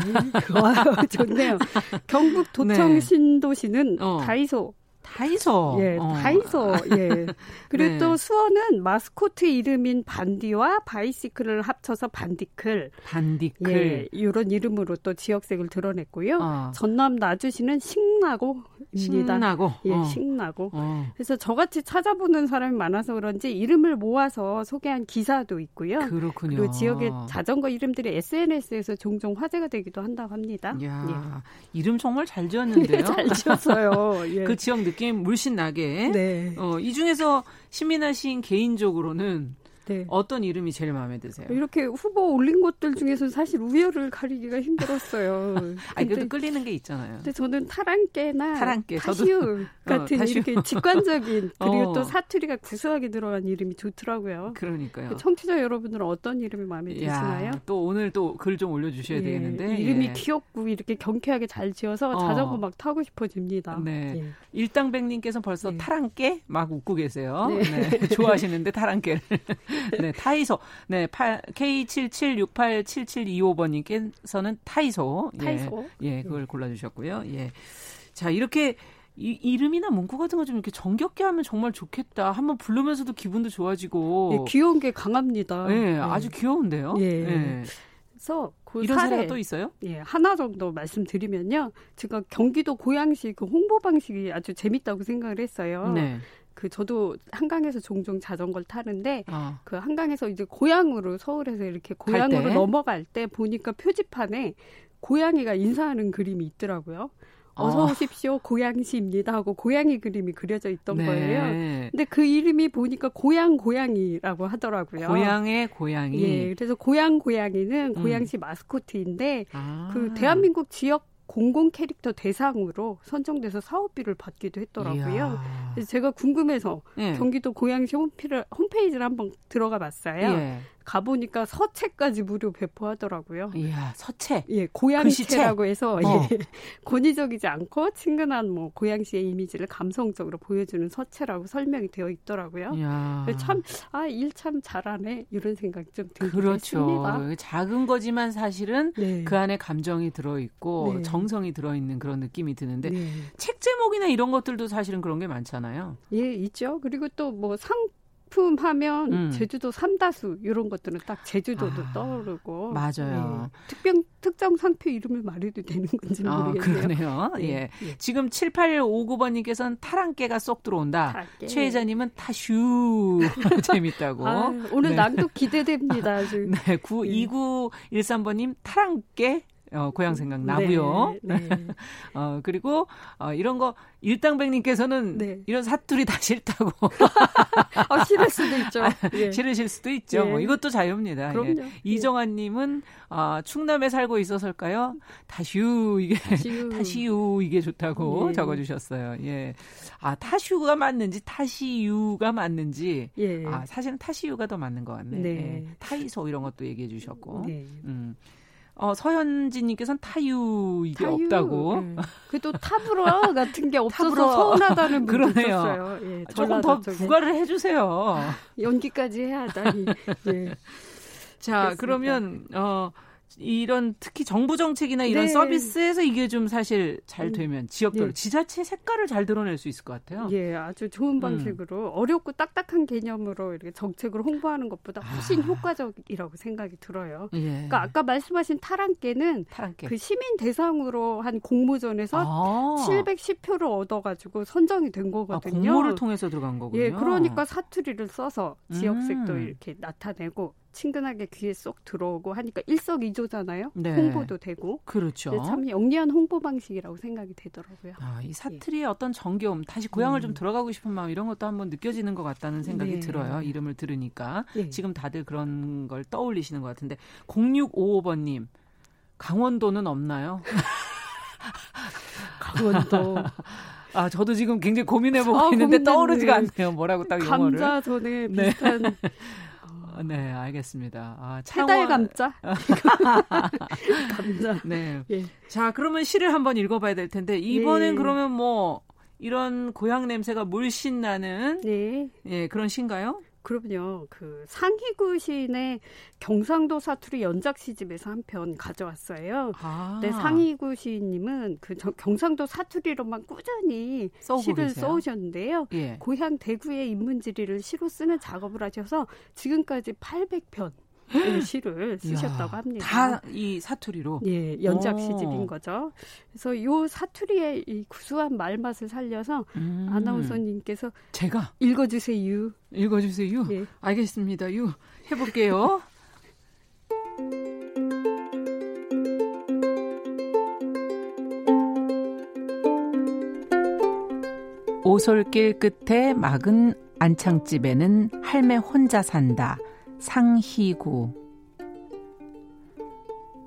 와, 좋네요. 경북 도청 네. 신도시는 어. 다이소. 다이소. 예, 어. 다이소. 예. 그리고 네. 또 수원은 마스코트 이름인 반디와 바이시클을 합쳐서 반디클. 반디클. 예, 이런 이름으로 또 지역색을 드러냈고요. 어. 전남 나주시는 식나고입니다. 신나고. 예, 어. 식나고. 어. 그래서 저같이 찾아보는 사람이 많아서 그런지 이름을 모아서 소개한 기사도 있고요. 그렇군요. 그리고 지역의 자전거 이름들이 SNS에서 종종 화제가 되기도 한다고 합니다. 야, 이름 정말 잘 지었는데요. 예. 잘 지었어요. 예. 그 지역 느낌 물씬 나게. 네. 어, 이 중에서 신민아 시인 개인적으로는 네. 어떤 이름이 제일 마음에 드세요? 이렇게 후보 올린 것들 중에서 사실 우열을 가리기가 힘들었어요. 근데, 그래도 끌리는 게 있잖아요. 근데 저는 타랑깨나 타랑깨, 타시우 같은 타시우. 이렇게 직관적인 그리고 어. 또 사투리가 구수하게 들어간 이름이 좋더라고요. 그러니까요. 청취자 여러분들은 어떤 이름이 마음에 드시나요? 야, 또 오늘 또 글 좀 올려주셔야 예, 되겠는데. 이름이 예. 귀엽고 이렇게 경쾌하게 잘 지어서 어. 자전거 막 타고 싶어집니다. 네. 예. 일당백님께서 벌써 네. 타랑깨 막 웃고 계세요. 네. 네. 좋아하시는데 타랑깨를. 네, 타이소. 네, K77687725번님께서는 타이소. 예. 타이소. 예, 그걸 골라주셨고요. 예. 자, 이렇게 이, 이름이나 문구 같은 거 좀 이렇게 정겹게 하면 정말 좋겠다. 한번 부르면서도 기분도 좋아지고. 예, 귀여운 게 강합니다. 예, 예. 아주 귀여운데요. 예. 그래서 그 이런 사례 사례 가 또 있어요? 예, 하나 정도 말씀드리면요. 제가 경기도 고양시 그 홍보 방식이 아주 재밌다고 생각을 했어요. 네. 그 저도 한강에서 종종 자전거를 타는데 아, 그 한강에서 이제 고향으로 서울에서 이렇게 갈 고향으로 때? 넘어갈 때 보니까 표지판에 고양이가 인사하는 그림이 있더라고요. 어서 어. 오십시오, 고양시입니다 하고 고양이 그림이 그려져 있던 네. 거예요. 근데 그 이름이 보니까 고양 고양이라고 하더라고요. 고향의 고양이. 예, 그래서 고양 고양이는 음. 고양시 마스코트인데 아. 그 대한민국 지역 공공 캐릭터 대상으로 선정돼서 사업비를 받기도 했더라고요. 이야. 그래서 제가 궁금해서 예. 경기도 고양시 홈피를, 홈페이지를 한번 들어가 봤어요. 예. 가보니까 서체까지 무료 배포하더라고요. 이야, 서체. 예, 글씨체? 고양시체라고 해서 어. 예, 권위적이지 않고 친근한 뭐 고양시의 이미지를 감성적으로 보여주는 서체라고 설명이 되어 있더라고요. 이야. 참, 아, 일 참 잘하네. 이런 생각 좀 들기도 그렇죠. 했습니다. 작은 거지만 사실은 네. 그 안에 감정이 들어있고 네. 정성이 들어있는 그런 느낌이 드는데 네. 책 제목이나 이런 것들도 사실은 그런 게 많잖아요. 예, 있죠. 그리고 또 뭐 상 품 하면 음. 제주도 삼다수 이런 것들은 딱 제주도도 아, 떠오르고 맞아요. 예. 특별 특정 상표 이름을 말해도 되는 건지는 아, 모르겠네요. 그러네요. 네. 예. 예. 지금 7859번님께서는 타랑깨가 쏙 들어온다. 타랑깨. 최 회장님은 타슈. 재밌다고. 아, 오늘 네. 낭독 기대됩니다. 아주. 네, 9, 예. 2913번님 타랑깨. 어, 고향 생각 나고요. 네, 네. 어, 그리고, 어, 이런 거, 일당백님께서는 네. 이런 사투리 다 싫다고. 아, 싫을 수도 있죠. 예. 싫으실 수도 있죠. 예. 뭐 이것도 자유입니다. 그럼요. 예. 이정환님은 아, 충남에 살고 있어서일까요? 타슈 이게 타슈. 타시유 이게 좋다고 예. 적어주셨어요. 예. 아 타슈가 맞는지 타시유가 맞는지. 예. 아 사실은 타시유가 더 맞는 것 같네. 네. 예. 타이소 이런 것도 얘기해 주셨고. 네. 음. 어, 서현진님께서는 타유 이게 타유. 없다고. 예. 그래도 타브러 같은 게 없어서 타브러. 서운하다는 분도. 있었어요. 예, 조금 전라도 더 쪽에. 부과를 해주세요. 연기까지 해야 하다니. 예. 자, 그렇습니다. 그러면 어 이런 특히 정부 정책이나 이런 네. 서비스에서 이게 좀 사실 잘 음. 되면 지역별로 네. 지자체 색깔을 잘 드러낼 수 있을 것 같아요. 예, 아주 좋은 음. 방식으로 어렵고 딱딱한 개념으로 이렇게 정책을 홍보하는 것보다 훨씬 아. 효과적이라고 생각이 들어요. 예. 그러니까 아까 말씀하신 탈환계는 타란게. 그 시민 대상으로 한 공모전에서 아. 710표를 얻어가지고 선정이 된 아, 거거든요. 공모를 통해서 들어간 거군요. 예, 그러니까 사투리를 써서 지역색도 음. 이렇게 나타내고 친근하게 귀에 쏙 들어오고 하니까 일석이조잖아요. 네. 홍보도 되고. 그렇죠. 네, 참 영리한 홍보 방식이라고 생각이 되더라고요. 아, 이 사투리의 어떤 정겨움, 다시 고향을 음. 좀 들어가고 싶은 마음 이런 것도 한번 느껴지는 것 같다는 생각이 네. 들어요. 이름을 들으니까. 예. 지금 다들 그런 걸 떠올리시는 것 같은데 0655번 님 강원도는 없나요? 강원도 아 저도 지금 굉장히 고민해보고 아, 있는데 고민되네. 떠오르지가 않네요. 뭐라고 딱 영어를. 감자 전에 네. 비슷한 어, 네 알겠습니다. 아, 창원- 감자. 감자. 네. 예. 자 그러면 시를 한번 읽어봐야 될 텐데 이번엔 네. 그러면 뭐 이런 고향 냄새가 물씬 나는 네. 예 그런 시인가요? 그럼요. 그 상희구 시인의 경상도 사투리 연작 시집에서 한 편 가져왔어요. 아, 네, 상희구 시인님은 그 저- 경상도 사투리로만 꾸준히 시를 계세요? 써오셨는데요. 예. 고향 대구의 인문지리를 시로 쓰는 작업을 하셔서 지금까지 800편 시를 쓰셨다고 합니다. 다 이 사투리로. 예, 연작 오. 시집인 거죠. 그래서 요 사투리의 이 구수한 말맛을 살려서 음, 아나운서님께서 제가 읽어주세요. 읽어주세요. 예. 알겠습니다. 유 해볼게요. 오솔길 끝에 막은 안창집에는 할매 혼자 산다. 상희구.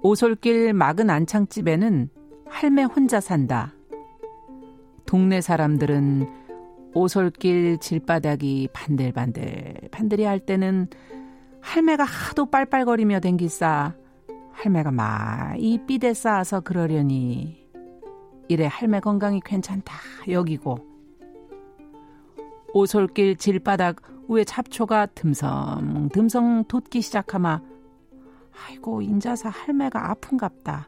오솔길 막은 안창집에는 할매 혼자 산다. 동네 사람들은 오솔길 질바닥이 반들반들 반들이 할 때는 할매가 하도 빨빨거리며 댕기싸 할매가 마이 삐대 쌓아서 그러려니 이래 할매 건강이 괜찮다 여기고 오솔길 질바닥 위에 잡초가 듬성 듬성 돋기 시작하마 아이고 인자사 할매가 아픈갑다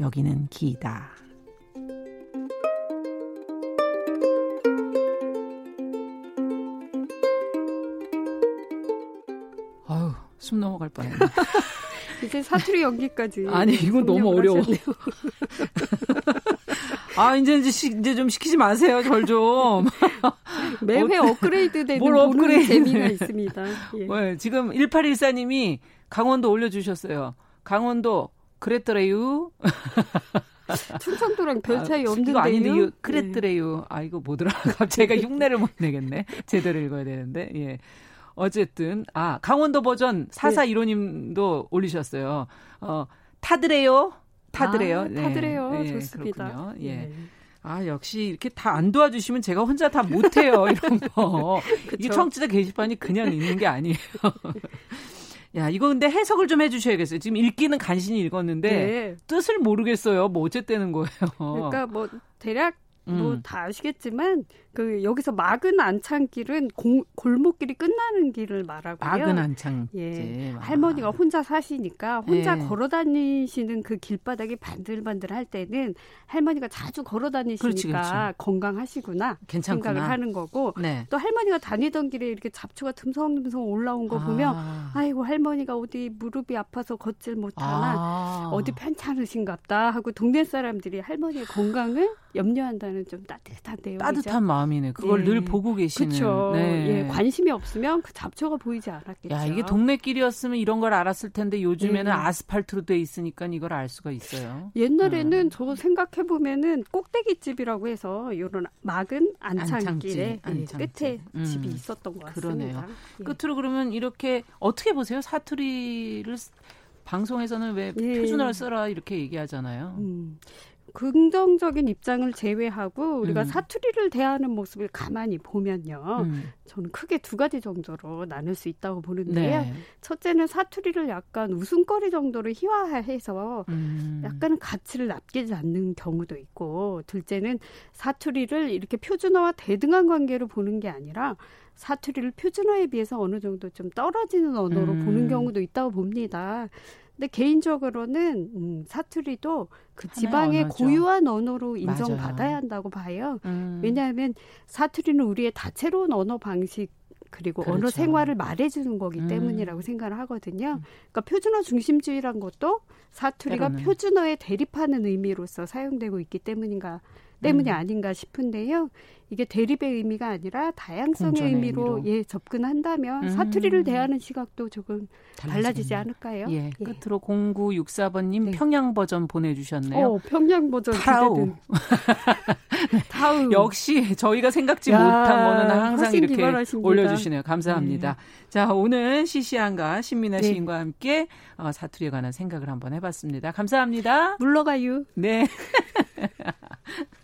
여기는 기다 아유 숨 넘어갈 뻔했네 이제 사투리 연기까지. 아니, 이건 너무 어려워. 아 이제 이제, 시, 이제 좀 시키지 마세요 절 좀. 매회 업그레이드되는 뭘 업그레이드 재미가 있습니다. 예. 네, 지금 1814님이 강원도 올려주셨어요. 강원도 그랬더래요. 충청도랑 별 차이 아, 없는데요. 아닌데 예. 그랬더래요. 아 이거 뭐더라. 갑자기 제가 흉내를 못 내겠네. 제대로 읽어야 되는데. 예. 어쨌든 아 강원도 버전 사사 1호님도 올리셨어요. 어 타드래요. 타드래요. 아, 네. 타드래요. 예, 좋습니다. 그렇군요. 예. 예. 아 역시 이렇게 다 안 도와주시면 제가 혼자 다 못해요 이런 거. 그쵸. 청취자 게시판이 그냥 있는 게 아니에요. 야 이거 근데 해석을 좀 해주셔야겠어요. 지금 읽기는 간신히 읽었는데 네. 뜻을 모르겠어요. 뭐 어쨌다는 거예요. 그러니까 뭐 대략 음. 뭐다 아시겠지만 그 여기서 막은 안창길은 공- 골목길이 끝나는 길을 말하고요. 막은 한창. 예. 할머니가 혼자 사시니까 혼자 예. 걸어 다니시는 그 길바닥이 반들반들 할 때는 할머니가 자주 걸어 다니시니까 그렇지, 그렇지. 건강하시구나 괜찮구나. 생각을 하는 거고 네. 또 할머니가 다니던 길에 이렇게 잡초가 듬성듬성 올라온 거 보면 아. 아이고 할머니가 어디 무릎이 아파서 걷질 못하나 아. 어디 편찮으신갑다 하고 동네 사람들이 할머니의 건강을 염려한다는 좀 따뜻한 내용이죠. 따뜻한 마음 이네. 그걸 예. 늘 보고 계시는. 그렇죠. 네. 예, 관심이 없으면 그 잡초가 보이지 않았겠죠. 야 이게 동네길이었으면 이런 걸 알았을 텐데 요즘에는 네. 아스팔트로 돼 있으니까 이걸 알 수가 있어요. 옛날에는 음. 저 생각해 보면은 꼭대기 집이라고 해서 이런 막은 안창길에 안창집, 예. 끝에 음. 집이 있었던 것 그러네요. 같습니다. 예. 끝으로 그러면 이렇게 어떻게 보세요? 사투리를 쓰- 방송에서는 왜 예. 표준어를 써라 이렇게 얘기하잖아요. 음. 긍정적인 입장을 제외하고 우리가 음. 사투리를 대하는 모습을 가만히 보면요. 음. 저는 크게 두 가지 정도로 나눌 수 있다고 보는데요. 네. 첫째는 사투리를 약간 웃음거리 정도로 희화화해서 음. 약간 가치를 남기지 않는 경우도 있고, 둘째는 사투리를 이렇게 표준어와 대등한 관계로 보는 게 아니라 사투리를 표준어에 비해서 어느 정도 좀 떨어지는 언어로 음. 보는 경우도 있다고 봅니다. 근데 개인적으로는 음, 사투리도 그 지방의 언어죠. 고유한 언어로 인정받아야 맞아요. 한다고 봐요. 음. 왜냐하면 사투리는 우리의 다채로운 언어 방식 그리고 그렇죠. 언어 생활을 말해주는 거기 음. 때문이라고 생각을 하거든요. 그러니까 표준어 중심주의란 것도 사투리가 때로는. 표준어에 대립하는 의미로서 사용되고 있기 때문인가 때문이 음. 아닌가 싶은데요. 이게 대립의 의미가 아니라 다양성의 의미로, 의미로, 예 접근한다면 음. 사투리를 대하는 시각도 조금 달라지지 않을까요? 예. 예. 끝으로 0964번 님 네. 평양 버전 보내 주셨네요. 어, 평양 버전 타우. 타우. 역시 저희가 생각지 야, 못한 거는 항상 이렇게 기발하십니다. 올려주시네요. 감사합니다. 네. 자 오늘 시시한가 신민아 네. 시인과 함께 어, 사투리에 관한 생각을 한번 해봤습니다. 감사합니다. 물러가유. 네.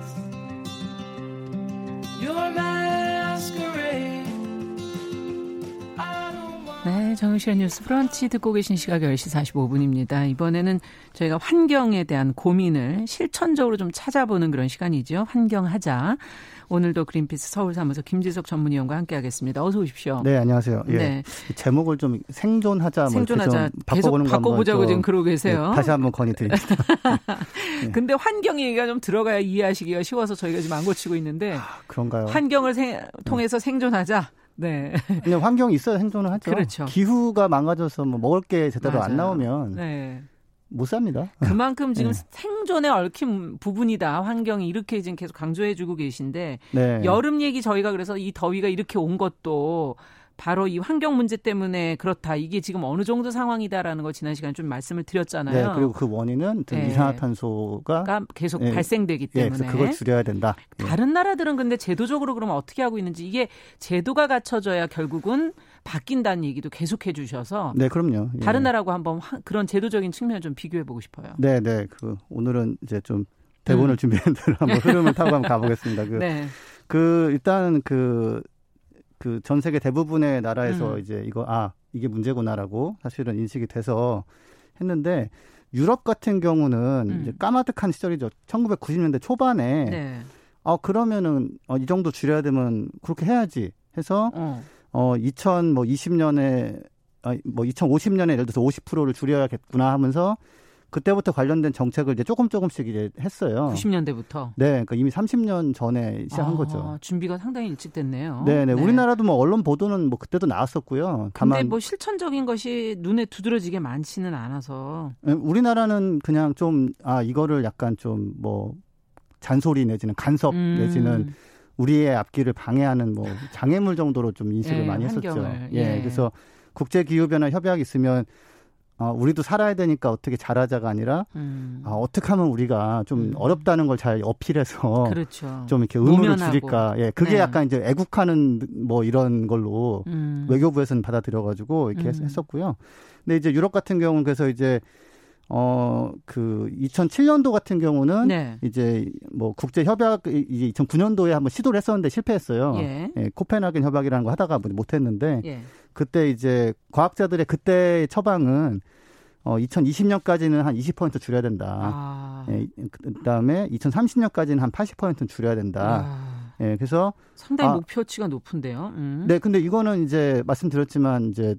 정유실의 뉴스 브런치 듣고 계신 시각 10시 45분입니다. 이번에는 저희가 환경에 대한 고민을 실천적으로 좀 찾아보는 그런 시간이죠. 환경하자. 오늘도 그린피스 서울사무소 김지석 전문위원과 함께하겠습니다. 어서 오십시오. 네, 안녕하세요. 예. 네. 제목을 좀 생존하자, 뭐 생존하자 바꿔보는 계속 바꿔보자고 지금 그러고 계세요. 네, 다시 한번 건의드립니다. 네. 근데 환경 얘기가 좀 들어가야 이해하시기가 쉬워서 저희가 지금 안 고치고 있는데 아, 그런가요? 환경을 생, 통해서 생존하자. 네. 근데 환경이 있어야 생존을 하죠. 그렇죠. 기후가 망가져서 뭐 먹을 게 제대로 맞아요. 안 나오면 네. 못 삽니다. 그만큼 지금 네. 생존에 얽힌 부분이다. 환경이 이렇게 지금 계속 강조해주고 계신데 네. 여름 얘기 저희가 그래서 이 더위가 이렇게 온 것도 바로 이 환경 문제 때문에 그렇다. 이게 지금 어느 정도 상황이다라는 거 지난 시간에 좀 말씀을 드렸잖아요. 네, 그리고 그 원인은 네. 이산화탄소가 계속 네. 발생되기 때문에 네, 그래서 그걸 줄여야 된다. 예. 다른 나라들은 근데 제도적으로 그러면 어떻게 하고 있는지 이게 제도가 갖춰져야 결국은 바뀐다는 얘기도 계속해 주셔서 네, 그럼요. 예. 다른 나라하고 한번 그런 제도적인 측면을 좀 비교해 보고 싶어요. 네, 네. 그 오늘은 이제 좀 대본을 음. 준비한 대로 한번 흐름을 타고 한번 가보겠습니다. 그, 네. 그 일단 그 그 전 세계 대부분의 나라에서 음. 이제 이거 아 이게 문제구나라고 사실은 인식이 돼서 했는데 유럽 같은 경우는 음. 이제 까마득한 시절이죠. 1990년대 초반에 네. 어 그러면은 어, 이 정도 줄여야 되면 그렇게 해야지 해서 어, 어 2020년에 아, 뭐 2050년에 예를 들어서 50%를 줄여야겠구나 하면서 그때부터 관련된 정책을 이제 조금 조금씩 이제 했어요. 90년대부터. 네, 그러니까 이미 30년 전에 시작한 아, 거죠. 준비가 상당히 일찍 됐네요. 네, 네. 우리나라도 뭐 언론 보도는 뭐 그때도 나왔었고요. 다만 근데 뭐 실천적인 것이 눈에 두드러지게 많지는 않아서. 네, 우리나라는 그냥 좀 아 이거를 약간 좀 뭐 잔소리 내지는 간섭 음. 내지는 우리의 앞길을 방해하는 뭐 장애물 정도로 좀 인식을 네, 많이 했었죠. 환경을. 예, 예. 그래서 국제 기후 변화 협약이 있으면 어, 우리도 살아야 되니까 어떻게 잘하자가 아니라 음. 아, 어떻게 하면 우리가 좀 음. 어렵다는 걸 잘 어필해서 그렇죠. 좀 이렇게 의무를 줄일까. 예, 그게 네. 약간 이제 애국하는 뭐 이런 걸로 음. 외교부에서는 받아들여가지고 이렇게 음. 했었고요. 근데 이제 유럽 같은 경우는 그래서 이제 어, 그 2007년도 같은 경우는 네. 이제 뭐 국제 협약 이제 2009년도에 한번 시도를 했었는데 실패했어요. 예. 예 코펜하겐 협약이라는 거 하다가 못 했는데 예. 그때 이제 과학자들의 그때 처방은 어 2020년까지는 한 20% 줄여야 된다. 아. 예, 그다음에 2030년까지는 한 80%는 줄여야 된다. 아. 예, 그래서 상당히 아, 목표치가 높은데요. 음. 네, 근데 이거는 이제 말씀드렸지만 이제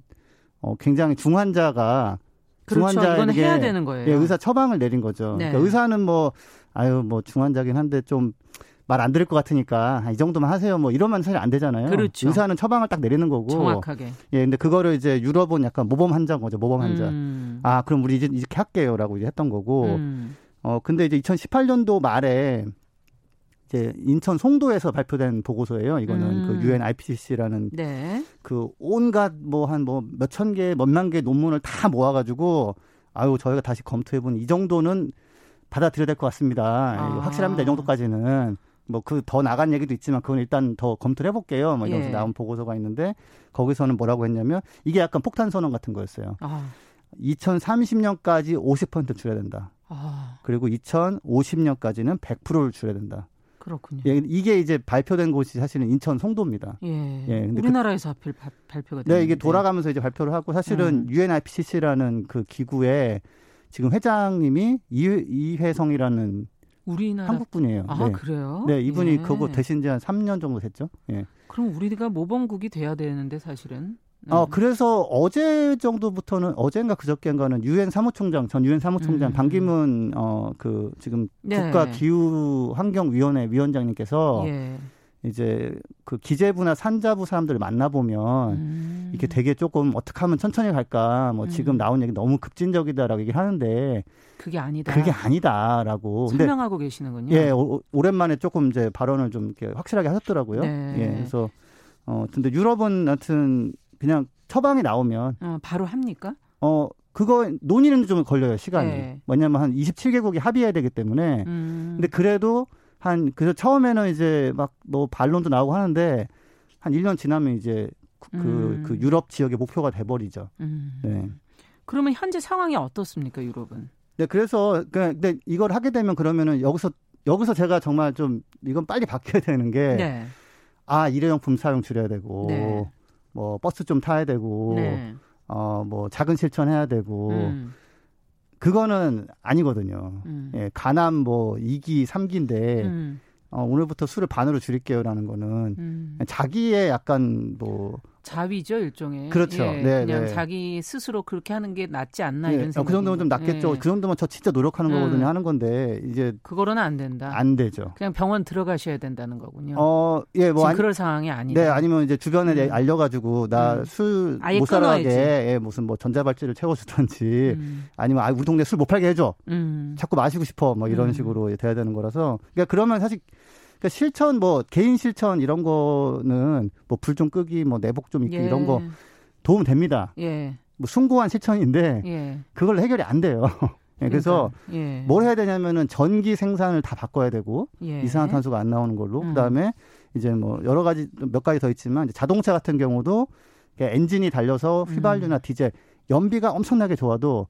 어 굉장히 중환자가 그렇죠. 중환자에게 해야 되는 거예요. 예, 의사 처방을 내린 거죠. 네. 그러니까 의사는 뭐 아유 뭐 중환자긴 한데 좀 말 안 들을 것 같으니까 이 정도만 하세요. 뭐 이러면 사실 안 되잖아요. 그렇죠. 의사는 처방을 딱 내리는 거고. 정확하게. 예, 근데 그거를 이제 유럽은 약간 모범 환자인 거죠. 모범 환자. 음. 아, 그럼 우리 이제 이렇게 할게요라고 이제 했던 거고. 음. 어, 근데 이제 2018년도 말에 이제 인천 송도에서 발표된 보고서예요. 이거는 음. 그 UN IPCC라는 네. 그 온갖 뭐 한 뭐 몇천 개, 몇만 개 논문을 다 모아가지고 아유 저희가 다시 검토해보니 이 정도는 받아들여야 될 것 같습니다. 아. 확실합니다. 이 정도까지는. 뭐 그 더 나간 얘기도 있지만 그건 일단 더 검토를 해볼게요. 뭐 이러면서 예. 나온 보고서가 있는데 거기서는 뭐라고 했냐면 이게 약간 폭탄 선언 같은 거였어요. 아. 2030년까지 50% 줄여야 된다. 아. 그리고 2050년까지는 100%를 줄여야 된다. 그렇군요. 예, 이게 이제 발표된 곳이 사실은 인천 송도입니다. 예. 예 근데 우리나라에서 그, 하필 바, 발표가 된 네, 이게 돌아가면서 이제 발표를 하고 사실은 음. UNIPCC라는 그 기구에 지금 회장님이 이, 이회성이라는 우리나라 한국 분이에요. 아 네. 그래요? 네, 이분이 예. 그거 대신 지한 3년 정도 됐죠. 예. 그럼 우리가 모범국이 돼야 되는데 사실은. 어, 그래서 어제 정도부터는 어젠가 그저께인가는 유엔 사무총장 전 유엔 사무총장 음. 반기문 어그 지금 네. 국가 기후 환경 위원회 위원장님께서 예. 이제 그 기재부나 산자부 사람들을 만나 보면 음. 이게 되게 조금 어떻게 하면 천천히 갈까 뭐 음. 지금 나온 얘기 너무 급진적이다라고 얘기를 하는데 그게 아니다. 그게 아니다라고 설명하고 계시는군요. 예, 오, 오랜만에 조금 이제 발언을 좀 이렇게 확실하게 하셨더라고요. 네. 예, 그래서 어 근데 유럽은 하여튼 그냥 처방이 나오면 어, 바로 합니까? 어 그거 논의는 좀 걸려요 시간이. 네. 뭐냐면 한 27개국이 합의해야 되기 때문에. 음. 근데 그래도 한 그래서 처음에는 이제 막 뭐 반론도 나오고 하는데 한 1년 지나면 이제 그, 음. 그 유럽 지역의 목표가 돼 버리죠. 음. 네. 그러면 현재 상황이 어떻습니까, 유럽은? 네, 그래서 그 근데 이걸 하게 되면 그러면은 여기서 여기서 제가 정말 좀 이건 빨리 바뀌어야 되는 게 네. 아, 일회용품 사용 줄여야 되고 네. 뭐 버스 좀 타야 되고 네. 어뭐 작은 실천해야 되고 음. 그거는 아니거든요. 음. 예, 가남 뭐 2기, 3기인데 음. 어, 오늘부터 술을 반으로 줄일게요라는 거는 음. 자기의 약간 뭐 자위죠 일종의 그렇죠. 예, 네, 그냥 네. 자기 스스로 그렇게 하는 게 낫지 않나 네. 이런 생각. 어, 그 정도면 좀 낫겠죠. 예. 그 정도면 저 진짜 노력하는 음. 거거든요. 하는 건데 이제 그거로는 안 된다. 안 되죠. 그냥 병원 들어가셔야 된다는 거군요. 어, 예, 뭐 아니, 그럴 상황이 아니다. 네, 아니면 이제 주변에 음. 알려가지고 나 술못 음. 살아가게 예, 무슨 뭐 전자발찌를 채워주든지 음. 아니면 아 우리 동네 술 못 팔게 해줘. 음. 자꾸 마시고 싶어 뭐 이런 식으로 돼야 되는 거라서 그러니까 그러면 사실 그러니까 실천 뭐 개인 실천 이런 거는 뭐 불 좀 끄기 뭐 내복 좀 입기 예. 이런 거 도움 됩니다. 예. 뭐 숭고한 실천인데 예. 그걸 해결이 안 돼요. 예, 그래서 예. 뭘 해야 되냐면은 전기 생산을 다 바꿔야 되고 예. 이산화탄소가 안 나오는 걸로 음. 그다음에 이제 뭐 여러 가지 몇 가지 더 있지만 자동차 같은 경우도 엔진이 달려서 휘발유나 음. 디젤 연비가 엄청나게 좋아도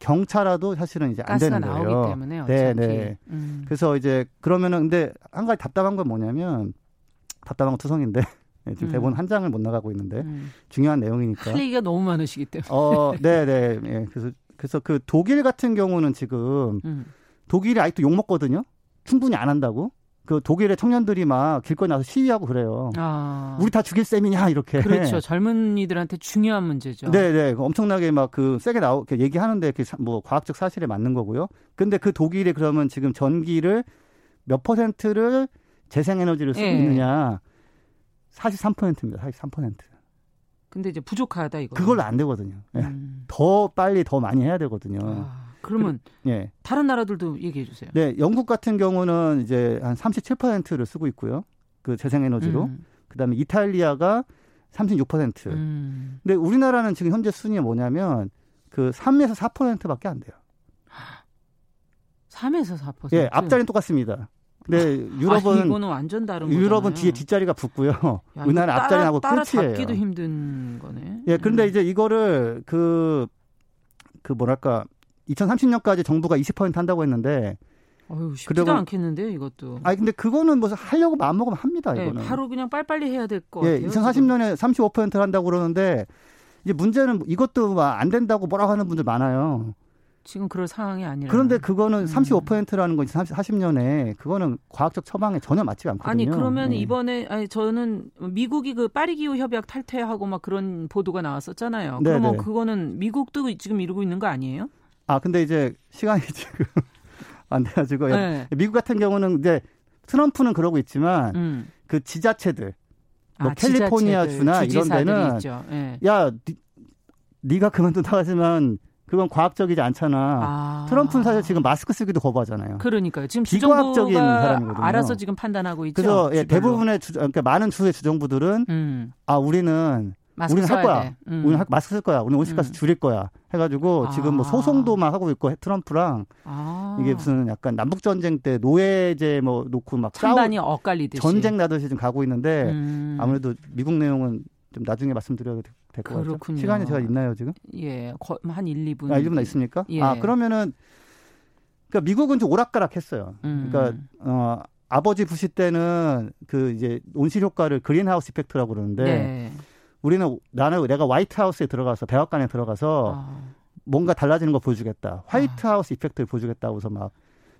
경차라도 사실은 이제 안 되는 거예요. 나오기 때문에 네, 네. 음. 그래서 이제 그러면은 근데 한 가지 답답한 건 뭐냐면 답답한 건 투성인데 네, 지금 음. 대본 한 장을 못 나가고 있는데 음. 중요한 내용이니까. 할 얘기가 너무 많으시기 때문에. 어, 네, 네. 예. 그래서 그래서 그 독일 같은 경우는 지금 음. 독일이 아직도 욕 먹거든요. 충분히 안 한다고. 그 독일의 청년들이 막 길거리 나서 시위하고 그래요. 아. 우리 다 죽일 셈이냐 이렇게. 그렇죠. 젊은이들한테 중요한 문제죠. 네, 네. 엄청나게 막 그 세게 나오 얘기하는데 그뭐 과학적 사실에 맞는 거고요. 근데 그 독일이 그러면 지금 전기를 몇 퍼센트를 재생에너지를 쓰고 네. 있느냐? 43%입니다. 43%. 근데 이제 부족하다 이거. 그걸로 안 되거든요. 네. 음. 더 빨리 더 많이 해야 되거든요. 아. 그러면 그, 예. 다른 나라들도 얘기해 주세요. 네, 영국 같은 경우는 이제 한 37%를 쓰고 있고요. 그 재생에너지로. 음. 그다음에 이탈리아가 36%. 음. 근데 우리나라는 지금 현재 순위가 뭐냐면 그 3에서 4%밖에 안 돼요. 3에서 4%? 예, 앞자리는 똑같습니다. 근데 유럽은 아, 이거는 완전 다른 유럽은 뒤에 뒷자리가 붙고요. 우리나라 앞자리하고 따라 끝이에요. 잡기도 힘든 거네. 예, 그런데 음. 이제 이거를 그그 그 뭐랄까 2030년까지 정부가 20% 한다고 했는데 어휴, 쉽지도 그리고, 않겠는데 이것도. 아니 근데 그거는 뭐 하려고 마음 먹으면 합니다. 네, 이거는. 바로 그냥 빨리빨리 해야 될거 예, 같아요. 2040년에 35%를 한다고 그러는데 이제 문제는 이것도 안 된다고 뭐라고 하는 분들 많아요. 지금 그럴 상황이 아니라. 그런데 그거는 음. 35%라는 건 40년에 그거는 과학적 처방에 전혀 맞지 않거든요. 아니 그러면 네. 이번에 아니 저는 미국이 그 파리 기후 협약 탈퇴하고 막 그런 보도가 나왔었잖아요. 네, 그러면 네. 그거는 미국도 지금 이루고 있는 거 아니에요? 아, 근데 이제 시간이 지금 안 돼가지고. 네. 미국 같은 경우는 이제 트럼프는 그러고 있지만 음. 그 지자체들, 뭐 아, 캘리포니아 주나 이런 데는 네. 야, 니, 네가 그만둔다 하지만 그건 과학적이지 않잖아. 아. 트럼프는 사실 지금 마스크 쓰기도 거부하잖아요. 그러니까요. 지금 비과학적인 사람이거든요. 알아서 지금 판단하고 있죠. 그래서 예, 대부분의 주, 그러니까 많은 주의 주정부들은 음. 아 우리는 우리는 할 거야. 음. 우리는 마스크 쓸 거야. 우리는 온실가스 음. 줄일 거야. 해가지고 아. 지금 뭐 소송도 막 하고 있고 트럼프랑 아. 이게 무슨 약간 남북 전쟁 때 노예제 뭐 놓고 막 찬반이 엇갈리듯이 전쟁 나듯이 좀 가고 있는데 음. 아무래도 미국 내용은 좀 나중에 말씀드려도 될것 같아요. 시간이 제가 있나요 지금? 예, 한 1, 2분. 아, 1분 있습니까? 예. 아 그러면은 그러니까 미국은 좀 오락가락했어요. 음. 그러니까 어 아버지 부시 때는 그 이제 온실 효과를 그린하우스 이펙트라고 그러는데 네. 우리는 나는 내가 화이트하우스에 들어가서 백악관에 들어가서 아. 뭔가 달라지는 거 보여주겠다. 화이트하우스 아. 이펙트를 보여주겠다고 해서 막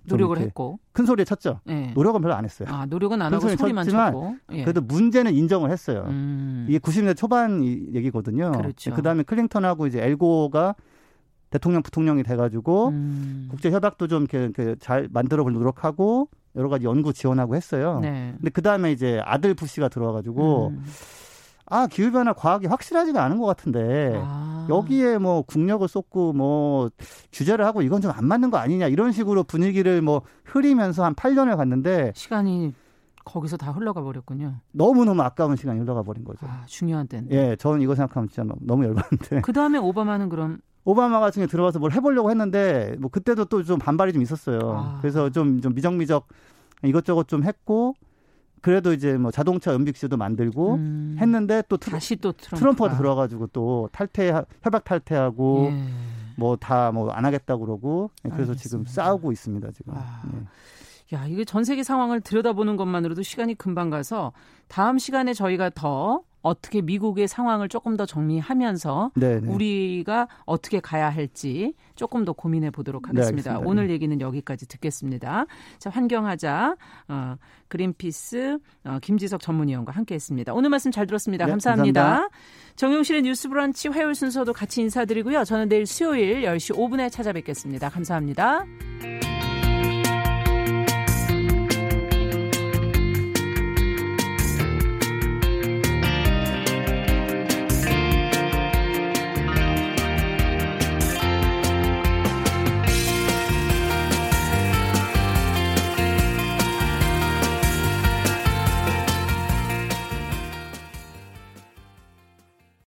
노력을 했고 큰 소리에 쳤죠. 네. 노력은 별로 안 했어요. 아, 노력은 안 하고 소리만 쳤고. 예. 그래도 문제는 인정을 했어요. 음. 이게 90년대 초반 얘기거든요. 그렇죠. 그다음에 클링턴하고 이제 엘고가 대통령 부통령이 돼가지고 음. 국제 협약도 좀 이렇게, 잘 만들어 볼 노력하고 여러 가지 연구 지원하고 했어요. 네. 근데 그 다음에 이제 아들 부시가 들어와가지고 음. 아 기후변화 과학이 확실하지가 않은 것 같은데 아. 여기에 뭐 국력을 쏟고 뭐 규제를 하고 이건 좀 안 맞는 거 아니냐 이런 식으로 분위기를 뭐 흐리면서 한 8년을 갔는데 시간이 거기서 다 흘러가 버렸군요. 너무너무 아까운 시간이 흘러가 버린 거죠. 아, 중요한 때는. 예, 저는 이거 생각하면 진짜 너무 열받는데. 그 다음에 오바마는 그럼 오바마 같은 게 들어가서 뭘 해보려고 했는데 뭐 그때도 또 좀 반발이 좀 있었어요. 아. 그래서 좀, 좀 미적미적 이것저것 좀 했고 그래도 이제 뭐 자동차 연빅시도 만들고 음. 했는데 또 트럼, 다시 또 트럼프가, 트럼프 가 들어가지고 또 탈퇴 협약 탈퇴하고 예. 뭐다 뭐 안 하겠다 고 그러고 그래서 알겠습니다. 지금 싸우고 있습니다 지금. 아. 네. 야, 이게 전 세계 상황을 들여다보는 것만으로도 시간이 금방 가서 다음 시간에 저희가 더 어떻게 미국의 상황을 조금 더 정리하면서 네네. 네. 우리가 어떻게 가야 할지 조금 더 고민해 보도록 네, 하겠습니다. 네, 오늘 얘기는 여기까지 듣겠습니다. 자, 환경하자 어, 그린피스 어, 김지석 전문위원과 함께했습니다. 오늘 말씀 잘 들었습니다. 네, 감사합니다. 감사합니다. 정용실의 뉴스브런치 화요일 순서도 같이 인사드리고요. 저는 내일 수요일 10시 5분에 찾아뵙겠습니다. 감사합니다.